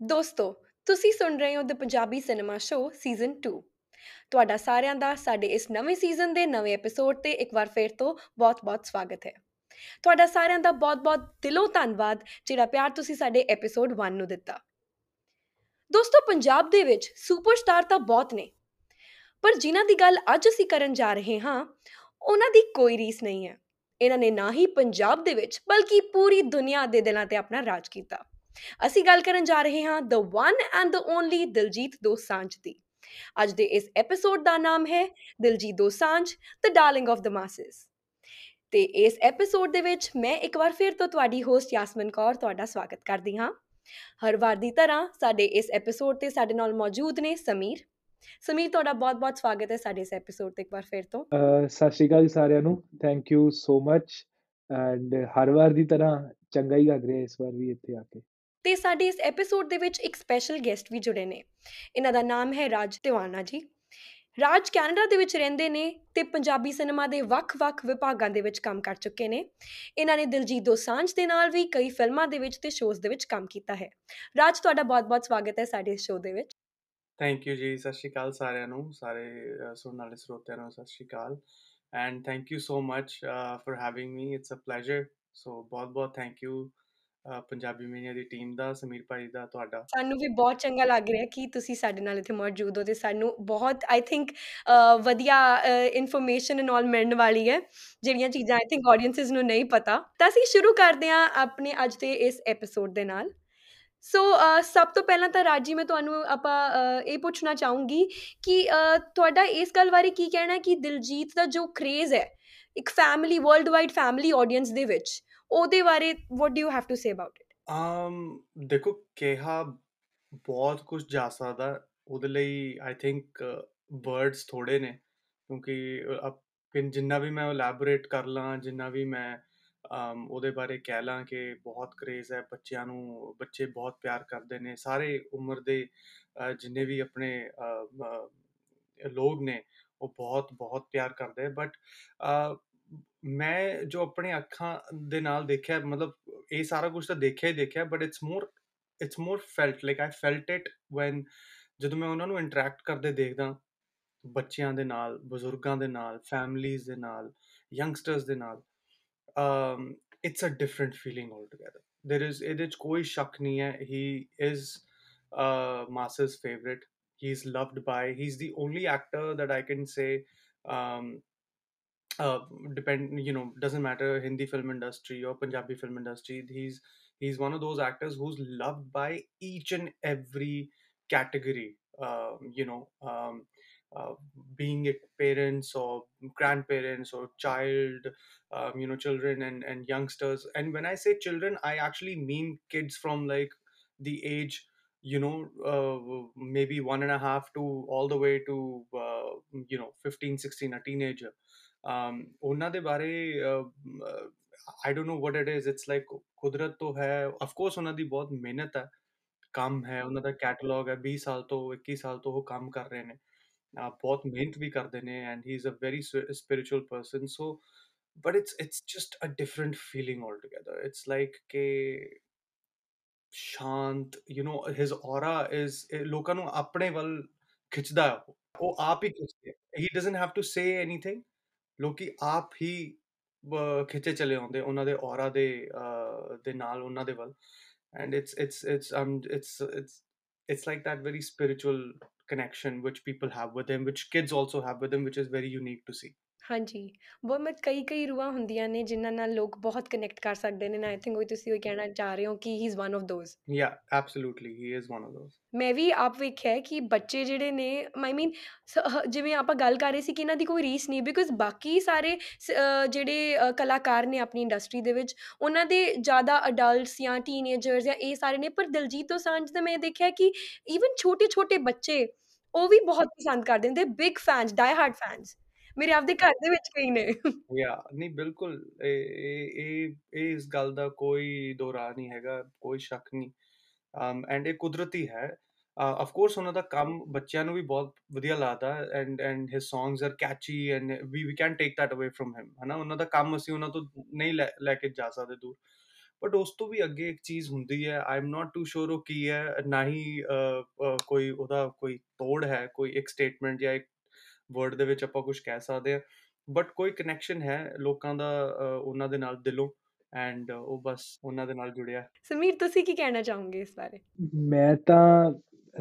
ਦੋਸਤੋ, ਤੁਸੀਂ ਸੁਣ ਰਹੇ ਹੋ the Punjabi cinema show season 2 ਤੁਹਾਡਾ ਸਾਰਿਆਂ ਦਾ ਸਾਡੇ ਇਸ ਨਵੇਂ ਸੀਜ਼ਨ ਦੇ ਨਵੇਂ ਐਪੀਸੋਡ ਤੇ ਇੱਕ ਵਾਰ ਫੇਰ ਤੋਂ ਬਹੁਤ-ਬਹੁਤ ਸਵਾਗਤ ਹੈ। ਤੁਹਾਡਾ ਸਾਰਿਆਂ ਦਾ ਬਹੁਤ-ਬਹੁਤ ਦਿਲੋਂ ਧੰਨਵਾਦ, ਜਿਹੜਾ ਪਿਆਰ ਤੁਸੀਂ ਸਾਡੇ ਐਪੀਸੋਡ 1 ਨੂੰ ਦਿੱਤਾ। ਦੋਸਤੋ, ਪੰਜਾਬ ਦੇ ਵਿੱਚ ਸੁਪਰਸਟਾਰ ਤਾਂ ਬਹੁਤ ਨੇ, ਪਰ ਜਿਨ੍ਹਾਂ ਦੀ ਗੱਲ ਅੱਜ ਅਸੀਂ ਕਰਨ ਜਾ ਰਹੇ ਹਾਂ, ਉਹਨਾਂ ਦੀ ਕੋਈ ਰੀਸ ਨਹੀਂ ਹੈ। ਇਹਨਾਂ ਨੇ ਨਾ ਹੀ ਪੰਜਾਬ ਦੇ ਵਿੱਚ, ਬਲਕਿ ਪੂਰੀ ਦੁਨੀਆ ਦੇ ਦਿਲਾਂ ਤੇ ਆਪਣਾ ਰਾਜ ਕੀਤਾ। ਅਸੀਂ ਗੱਲ ਕਰਨ ਜਾ ਰਹੇ ਹਾਂ the one and the only Diljit Dosanjh ਦੀ। ਅੱਜ ਦੇ ਇਸ ਐਪੀਸੋਡ ਦਾ ਨਾਮ ਹੈ Diljit Dosanjh the darling of the masses ਤੇ ਇਸ ਐਪੀਸੋਡ ਦੇ ਵਿੱਚ ਮੈਂ ਇੱਕ ਵਾਰ ਫਿਰ ਤੋਂ ਤੁਹਾਡੀ ਹੋਸਟ ਯਾਸਮਨ ਕੌਰ ਤੁਹਾਡਾ ਸਵਾਗਤ ਕਰਦੀ ਹਾਂ। ਹਰ ਵਾਰ ਦੀ ਤਰ੍ਹਾਂ ਸਾਡੇ ਇਸ ਐਪੀਸੋਡ ਤੇ ਸਾਡੇ ਨਾਲ ਮੌਜੂਦ ਨੇ ਸਮੀਰ। ਸਮੀਰ, ਤੁਹਾਡਾ ਬਹੁਤ-ਬਹੁਤ ਸਵਾਗਤ ਹੈ ਸਾਡੇ ਇਸ ਐਪੀਸੋਡ ਤੇ ਇੱਕ ਵਾਰ ਫਿਰ ਤੋਂ। ਅਹ, ਸਤਿ ਸ਼੍ਰੀ ਅਕਾਲ ਜੀ ਸਾਰਿਆਂ ਨੂੰ। Thank you so much and ਹਰ ਵਾਰ ਦੀ ਤਰ੍ਹਾਂ ਚੰਗਾ ਹੀ ਲੱਗ ਰਿਹਾ ਇਸ ਵਾਰ ਵੀ ਇੱਥੇ ਆ ਕੇ। ਤੇ ਸਾਡੇ ਇਸ ਐਪੀਸੋਡ ਦੇ ਵਿੱਚ ਇੱਕ ਸਪੈਸ਼ਲ ਗੈਸਟ ਵੀ ਜੁੜੇ ਨੇ। ਇਹਨਾਂ ਦਾ ਨਾਮ ਹੈ ਰਾਜ ਤਿਵਾਨਾ ਜੀ। ਰਾਜ ਕੈਨੇਡਾ ਦੇ ਵਿੱਚ ਰਹਿੰਦੇ ਨੇ ਤੇ ਪੰਜਾਬੀ ਸਿਨੇਮਾ ਦੇ ਵੱਖ-ਵੱਖ ਵਿਭਾਗਾਂ ਦੇ ਵਿੱਚ ਕੰਮ ਕਰ ਚੁੱਕੇ ਨੇ। ਇਹਨਾਂ ਨੇ ਦਿਲਜੀਤ ਦੋਸਾਂਝ ਦੇ ਨਾਲ ਵੀ ਕਈ ਫਿਲਮਾਂ ਦੇ ਵਿੱਚ ਤੇ ਸ਼ੋਜ਼ ਦੇ ਵਿੱਚ ਕੰਮ ਕੀਤਾ ਹੈ। ਰਾਜ ਤੁਹਾਡਾ ਬਹੁਤ-ਬਹੁਤ ਸਵਾਗਤ ਹੈ ਸਾਡੇ ਇਸ ਸ਼ੋਅ ਦੇ ਵਿੱਚ। ਥੈਂਕ ਯੂ ਜੀ ਸਤਿ ਸ਼੍ਰੀ ਅਕਾਲ ਸਾਰਿਆਂ ਨੂੰ ਸਾਰੇ ਅ, ਸੁਣਨ ਵਾਲੇ ਸਰੋਤਿਆਂ ਨੂੰ ਸਤਿ ਸ਼੍ਰੀ ਅਕਾਲ। And thank you so much for having me it's a pleasure so ਬਹੁਤ ਬਹੁਤ ਥੈਂਕ ਯੂ ਪੰਜਾਬੀ ਮੀਡੀਆ ਦੀ ਟੀਮ ਦਾ, ਸਮੀਰ ਭਾਈ ਦਾ, ਤੁਹਾਡਾ? ਸਾਨੂੰ ਵੀ ਬਹੁਤ ਚੰਗਾ ਲੱਗ ਰਿਹਾ ਕਿ ਤੁਸੀਂ ਸਾਡੇ ਨਾਲ ਇੱਥੇ ਮੌਜੂਦ ਹੋ ਤੇ ਸਾਨੂੰ ਬਹੁਤ ਆਈ ਥਿੰਕ ਵਧੀਆ ਇਨਫੋਰਮੇਸ਼ਨ ਐਂਡ ਆਲ ਮਿਲਣ ਵਾਲੀ ਹੈ। ਜਿਹੜੀਆਂ ਚੀਜ਼ਾਂ ਆਈ ਥਿੰਕ ਆਡੀਅנס ਨੂੰ ਨਹੀਂ ਪਤਾ। ਤਾਂ ਅਸੀਂ ਸ਼ੁਰੂ ਕਰਦੇ ਹਾਂ ਆਪਣੇ ਅੱਜ ਦੇ ਇਸ ਐਪੀਸੋਡ ਦੇ ਨਾਲ। ਸੋ ਸਭ ਤੋਂ ਪਹਿਲਾਂ ਤਾਂ ਰਾਜੀ, ਮੈਂ ਤੁਹਾਨੂੰ ਆਪਾਂ ਇਹ ਪੁੱਛਣਾ ਚਾਹੂੰਗੀ ਕਿ ਤੁਹਾਡਾ ਇਸ ਗੱਲ ਬਾਰੇ ਕੀ ਕਹਿਣਾ ਕਿ ਦਿਲਜੀਤ ਦਾ ਜੋ ਕ੍ਰੇਜ਼ ਹੈ, ਇੱਕ family world wide family audience ਦੇ ਵਿੱਚ ਉਹਦੇ ਬਾਰੇ what do you have to say about it um ਦੇਖੋ ਕਿਹਾ ਬਹੁਤ ਕੁਝ ਜਾ ਸਕਦਾ ਉਹਦੇ ਲਈ ਆਈ ਥਿੰਕ ਵਰਡਸ ਥੋੜੇ ਨੇ ਕਿਉਂਕਿ ਅ, ਅਪ- ਕਿ ਜਿੰਨਾ ਵੀ ਮੈਂ ਇਲੈਬੋਰੇਟ ਕਰ ਲਾਂ ਜਿੰਨਾ ਵੀ ਮੈਂ ਅਮ, ਉਹਦੇ ਬਾਰੇ ਕਹਿ ਲਾਂ ਕਿ ਬਹੁਤ ਕ੍ਰੇਜ਼ ਹੈ ਬੱਚਿਆਂ ਨੂੰ ਬੱਚੇ ਬਹੁਤ ਪਿਆਰ ਕਰਦੇ ਨੇ ਸਾਰੇ ਉਮਰ ਦੇ ਅ, ਜਿੰਨੇ ਵੀ ਆਪਣੇ ਅ, ਅ, ਲੋਕ ਨੇ ਉਹ ਬਹੁਤ ਬਹੁਤ ਪਿਆਰ ਕਰਦੇ ਬਟ ਮੈਂ ਜੋ ਆਪਣੇ ਅੱਖਾਂ ਦੇ ਨਾਲ ਦੇਖਿਆ ਮਤਲਬ ਇਹ ਸਾਰਾ ਕੁਝ ਤਾਂ ਦੇਖਿਆ ਹੀ ਦੇਖਿਆ but it's more it's more felt like I felt it when ਜਦੋਂ ਮੈਂ ਉਹਨਾਂ ਨੂੰ ਇੰਟਰੈਕਟ ਕਰਦੇ ਦੇਖਦਾ ਬੱਚਿਆਂ ਦੇ ਨਾਲ ਬਜ਼ੁਰਗਾਂ ਦੇ ਨਾਲ ਫੈਮਲੀਆਂ ਦੇ ਨਾਲ ਯੰਗਸਟਰਸ ਦੇ ਨਾਲ um, it's a different feeling altogether. There is ਇਹਦੇ 'ਚ ਕੋਈ ਸ਼ੱਕ ਨਹੀਂ ਹੈ he is uh, Masa's favorite. He's loved by. He's the only actor that I can say um, uh, depend you know doesn't matter Hindi film industry or Punjabi film industry. He's he's one of those actors who's loved by each and every category. Um, you know. Um, uh, being it parents or grandparents or child um, you know children and and youngsters and when i say children i actually mean kids from like the age you know uh, maybe one and a half to all the way to uh, you know 15 16 a teenager um ਉਹਨਾਂ ਦੇ ਬਾਰੇ I don't know what it is it's like ਕੁਦਰਤ ਤੋਂ ਹੈ of course ਉਹਨਾਂ ਦੀ ਬਹੁਤ ਮਿਹਨਤ ਹੈ, ਕੰਮ ਹੈ, ਉਹਨਾਂ ਦਾ ਕੈਟਲੌਗ ਹੈ 20 ਸਾਲ ਤੋਂ 21 ਸਾਲ ਤੋਂ ਉਹ ਕੰਮ ਕਰ ਰਹੇ ਨੇ। ਅਹ, ਬਹੁਤ ਮਿਹਨਤ ਵੀ ਕਰਦੇ ਨੇ and he is a very spiritual person so but it's it's just a different feeling altogether. It's like ਕਿ ਸ਼ਾਂਤ, you know, his aura is, ਇਹ ਲੋਕਾਂ ਨੂੰ ਆਪਣੇ ਵੱਲ ਖਿੱਚਦਾ ਹੈ ਉਹ। ਉਹ ਆਪ ਹੀ ਖਿੱਚਦੇ he doesn't have to say anything ਲੋਕੀ ਆਪ ਹੀ ਅਹ, ਖਿੱਚੇ ਚਲੇ ਆਉਂਦੇ ਉਹਨਾਂ ਦੇ ਔਰਾ ਦੇ ਅਹ, ਦੇ ਨਾਲ ਉਹਨਾਂ ਦੇ ਵੱਲ and it's it's it's um it's it's it's like that very spiritual connection which people have with him which kids also have with him which is very unique to see ਹਾਂਜੀ ਬਹੁਤ ਕਈ ਕਈ ਰੂਹਾਂ ਹੁੰਦੀਆਂ ਨੇ ਜਿਨ੍ਹਾਂ ਨਾਲ ਲੋਕ ਬਹੁਤ ਕਨੈਕਟ ਕਰ ਸਕਦੇ ਨੇ ਨਾ ਆਈ ਥਿੰਕ ਉਹ ਤੁਸੀਂ ਉਹ ਕਹਿਣਾ ਚਾਹ ਰਹੇ ਹੋ ਕਿ he is one of those yeah absolutely he is one of those. ਮੈਂ ਵੀ ਆਪ ਵੇਖਿਆ ਹੈ ਕਿ ਬੱਚੇ ਜਿਹੜੇ ਨੇ ਆਈ ਮੀਨ ਜਿਵੇਂ ਆਪਾਂ ਗੱਲ ਕਰ ਰਹੇ ਸੀ ਕਿ ਇਹਨਾਂ ਦੀ ਕੋਈ ਰੀਸ ਨਹੀਂ ਬਿਕਾਜ਼ ਬਾਕੀ ਸਾਰੇ ਸ- ਅਹ ਜਿਹੜੇ ਅਹ ਕਲਾਕਾਰ ਨੇ ਆਪਣੀ ਇੰਡਸਟਰੀ ਦੇ ਵਿੱਚ ਉਹਨਾਂ ਦੇ ਜ਼ਿਆਦਾ ਅਡਲਟਸ ਜਾਂ ਟੀਨੇਜਰਸ ਜਾਂ ਇਹ ਸਾਰੇ ਨੇ ਪਰ ਦਿਲਜੀਤ ਦੋਸਾਂਝ ਦਾ ਮੈਂ ਦੇਖਿਆ ਕਿ ਈਵਨ ਛੋਟੇ ਛੋਟੇ ਬੱਚੇ ਉਹ ਵੀ ਬਹੁਤ ਪਸੰਦ ਕਰਦੇ ਨੇ ਦੇ big fans die hard fans ਮੇਰੇ ਆਪਦੇ ਘਰ ਦੇ ਵਿੱਚ ਕਈ ਨੇ। ਯਾ ਨਹੀਂ ਬਿਲਕੁਲ ਇਹ ਇਹ ਇਹ ਇਹ ਇਸ ਗੱਲ ਦਾ ਕੋਈ ਦੋਰਾ ਨਹੀਂ ਹੈਗਾ ਕੋਈ ਸ਼ੱਕ ਨਹੀਂ। um ਐਂਡ ਇਹ ਕੁਦਰਤੀ ਹੈ। ਆਫ ਕੋਰਸ ਉਹਨਾਂ ਦਾ ਕੰਮ ਬੱਚਿਆਂ ਨੂੰ ਵੀ ਬਹੁਤ ਵਧੀਆ ਲੱਗਦਾ and and his songs are catchy and we we can take that away from him ਹਨਾ? ਉਹਨਾਂ ਦਾ ਕੰਮ ਅਸੀਂ ਉਹਨਾਂ ਤੋਂ ਨਹੀਂ ਲੈ ਲੈ ਕੇ ਜਾ ਸਕਦੇ ਦੂਰ। ਬਟ ਉਸ ਤੋਂ ਵੀ ਅੱਗੇ ਇੱਕ ਚੀਜ਼ ਹੁੰਦੀ ਹੈ ਆਈ ਐਮ ਨਾਟ ਟੂ ਸ਼ੋਰ ਉਹ ਕੀ ਹੈ ਨਾ ਹੀ ਅਹ, ਅਹ, ਕੋਈ ਉਹਦਾ ਕੋਈ ਤੋੜ ਹੈ ਕੋਈ ਇੱਕ ਸਟੇਟਮੈਂਟ ਜਾਂ ਇੱਕ ਵਰਡ ਦੇ ਵਿੱਚ ਆਪਾਂ ਕੁਝ ਕਹਿ ਸਕਦੇ ਆ ਬਟ ਕੋਈ ਕਨੈਕਸ਼ਨ ਹੈ ਲੋਕਾਂ ਦਾ ਉਹਨਾਂ ਦੇ ਨਾਲ ਦਿਲੋਂ? ਐਂਡ ਉਹ ਬਸ ਉਹਨਾਂ ਦੇ ਨਾਲ ਜੁੜਿਆ। ਸਮੀਰ ਤੁਸੀਂ ਕੀ ਕਹਿਣਾ ਚਾਹੋਗੇ ਇਸ ਬਾਰੇ? ਮੈਂ ਤਾਂ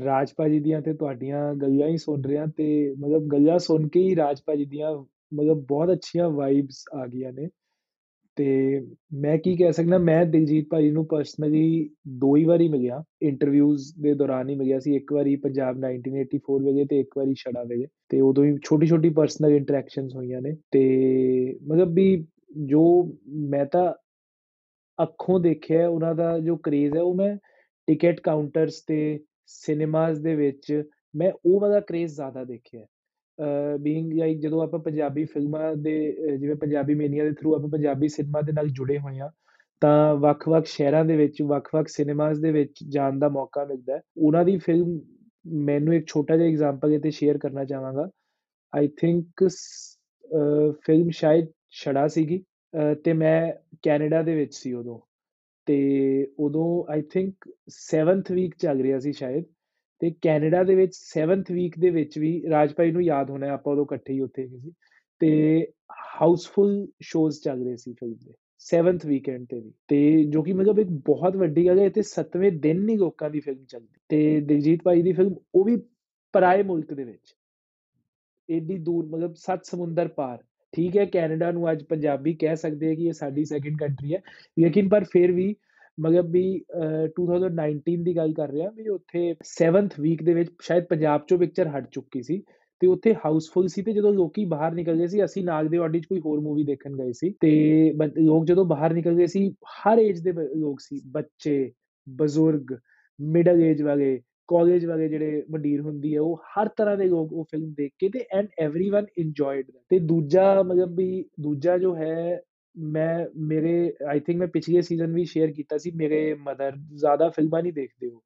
ਰਾਜ ਭਾਜੀ ਦੀਆਂ ਤੇ ਤੁਹਾਡੀਆਂ ਗੱਲਾਂ ਹੀ ਸੁਣ ਰਿਹਾ ਤੇ ਮਤਲਬ ਗੱਲਾਂ ਸੁਣ ਕੇ ਹੀ ਰਾਜ ਭਾਜੀ ਦੀਆਂ ਮਤਲਬ ਬਹੁਤ ਅੱਛੀਆਂ ਵਾਈਬਸ ਆ ਗਈਆਂ ਨੇ। ਤੇ ਮੈਂ ਕੀ ਕਹਿ ਸਕਦਾ, ਮੈਂ ਦਿਲਜੀਤ ਭਾਜੀ ਨੂੰ ਪਰਸਨਲੀ ਦੋ ਹੀ ਵਾਰੀ ਮਿਲਿਆ ਇੰਟਰਵਿਊਜ਼ ਦੇ ਦੌਰਾਨ ਹੀ ਮਿਲਿਆ ਸੀ, ਇੱਕ ਵਾਰੀ ਪੰਜਾਬ 1984 ਵੇਲੇ ਤੇ ਇੱਕ ਵਾਰੀ ਛੜਾ ਵੇਲੇ, ਤੇ ਉਦੋਂ ਹੀ ਛੋਟੀ ਛੋਟੀ ਪਰਸਨਲ ਇੰਟਰੈਕਸ਼ਨਸ ਹੋਈਆਂ ਨੇ, ਤੇ ਮਤਲਬ ਵੀ ਜੋ ਮੈਂ ਤਾਂ ਅੱਖੋਂ ਦੇਖਿਆ ਉਹਨਾਂ ਦਾ ਜੋ ਕਰੇਜ਼ ਹੈ, ਉਹ ਮੈਂ ਟਿਕਟ ਕਾਊਂਟਰਸ ਤੇ ਸਿਨੇਮਾਸ ਦੇ ਵਿੱਚ, ਮੈਂ ਉਹ ਵਾਲਾ ਕਰੇਜ਼ ਜ਼ਿਆਦਾ ਦੇਖਿਆ ਬੀਇੰਗ ਲਾਈਕ ਜਦੋਂ ਆਪਾਂ ਪੰਜਾਬੀ ਫਿਲਮਾਂ ਦੇ, ਅਹ ਜਿਵੇਂ ਪੰਜਾਬੀ ਮੇਨੀਆ ਦੇ ਥਰੂ ਆਪਾਂ ਪੰਜਾਬੀ ਸਿਨੇਮਾ ਦੇ ਨਾਲ ਜੁੜੇ ਹੋਏ ਆ ਤਾਂ ਵੱਖ-ਵੱਖ ਸ਼ਹਿਰਾਂ ਦੇ ਵਿੱਚ, ਵੱਖ-ਵੱਖ ਸਿਨੇਮਾਸ ਦੇ ਵਿੱਚ ਜਾਣ ਦਾ ਮੌਕਾ ਮਿਲਦਾ ਹੈ। ਉਹਨਾਂ ਦੀ ਫਿਲਮ ਮੈਨੂੰ ਇੱਕ ਛੋਟਾ ਜਿਹਾ ਐਗਜ਼ਾਮਪਲ ਇੱਥੇ ਸ਼ੇਅਰ ਕਰਨਾ ਚਾਹਾਂਗਾ। ਆਈ ਥਿੰਕ ਫਿਲਮ ਸ਼ਾਇਦ ਛੜਾ ਸੀਗੀ, ਅਹ ਤੇ ਮੈਂ ਕੈਨੇਡਾ ਦੇ ਵਿੱਚ ਸੀ ਉਦੋਂ। ਤੇ ਉਦੋਂ ਆਈ ਥਿੰਕ 7th ਵੀਕ ਚੱਲ ਰਿਹਾ ਸੀ ਸ਼ਾਇਦ। ਤੇ ਕੈਨੇਡਾ ਦੇ ਵਿੱਚ 7th ਵੀਕ ਦੇ ਵਿੱਚ ਵੀ ਰਾਜਪਾਈ ਨੂੰ ਯਾਦ ਹੋਣਾ ਆਪਾਂ ਉਦੋਂ ਇਕੱਠੇ ਹੀ ਉੱਥੇ ਗਏ ਸੀ। ਤੇ ਹਾਊਸਫੁਲ ਸ਼ੋਜ਼ ਚੱਲ ਰਹੇ ਸੀ ਫਿਲਮ ਦੇ 7th ਵੀਕਐਂਡ ਤੇ ਵੀ। ਤੇ ਜੋ ਕਿ ਮਤਲਬ ਇੱਕ ਬਹੁਤ ਵੱਡੀ ਗੱਲ ਹੈ ਤੇ 7ਵੇਂ ਦਿਨ ਨਹੀਂ ਲੋਕਾਂ ਦੀ ਫਿਲਮ ਚੱਲਦੀ। ਤੇ ਦਿਲਜੀਤ ਭਾਈ ਦੀ ਫਿਲਮ ਉਹ ਵੀ ਪਰਾਏ ਮੁਲਕ ਦੇ ਵਿੱਚ। ਏਡੀ ਦੂਰ, ਮਤਲਬ ਸੱਤ ਸਮੁੰਦਰ ਪਾਰ। ਠੀਕ ਹੈ, ਕੈਨੇਡਾ ਨੂੰ ਅੱਜ ਪੰਜਾਬੀ ਕਹਿ ਸਕਦੇ ਆ ਕਿ ਇਹ ਸਾਡੀ ਸੈਕੰਡ ਕੰਟਰੀ ਹੈ। ਲੇਕਿਨ ਪਰ ਫਿਰ ਵੀ ਮਤਲਬ ਵੀ ਅਹ 2019 ਦੀ ਗੱਲ ਕਰ ਰਿਹਾ ਵੀ ਉੱਥੇ 7th ਵੀਕ ਦੇ ਵਿੱਚ ਸ਼ਾਇਦ ਪੰਜਾਬ ਚੋਂ ਪਿਕਚਰ ਹਟ ਚੁੱਕੀ ਸੀ ਤੇ ਉੱਥੇ ਹਾਊਸਫੁੱਲ ਸੀ ਤੇ ਜਦੋਂ ਲੋਕੀ ਬਾਹਰ ਨਿਕਲ ਗਏ ਸੀ ਅਸੀਂ ਨਾਗ ਦੇ ਆਡੀ 'ਚ ਕੋਈ ਹੋਰ ਮੂਵੀ ਦੇਖਣ ਗਏ ਸੀ ਤੇ ਬ- ਲੋਕ ਜਦੋਂ ਬਾਹਰ ਨਿਕਲ ਗਏ ਸੀ ਹਰ ਏਜ ਦੇ ਬ- ਲੋਕ ਸੀ ਬੱਚੇ ਬਜ਼ੁਰਗ ਮਿਡਲ ਏਜ ਵਾਲੇ ਕਾਲਜ ਵਾਲੇ ਜਿਹੜੇ ਮੰਡੀਰ ਹੁੰਦੀ ਹੈ ਉਹ ਹਰ ਤਰ੍ਹਾਂ ਦੇ ਲੋਕ ਉਹ ਫਿਲਮ ਦੇਖ ਕੇ ਤੇ ਐਂਡ एवरीवन ਇੰਜੋਇਡ ਤੇ ਦੂਜਾ ਮਤਲਬ ਵੀ ਦੂਜਾ ਜੋ ਹੈ ਮੈਂ, ਮੇਰੇ ਆਈ ਥਿੰਕ ਮੈਂ ਪਿਛਲੇ ਸੀਜ਼ਨ ਵੀ ਸ਼ੇਅਰ ਕੀਤਾ ਸੀ, ਮੇਰੇ ਮਦਰ ਜ਼ਿਆਦਾ ਫਿਲਮਾਂ ਨਹੀਂ ਦੇਖਦੇ ਹੋ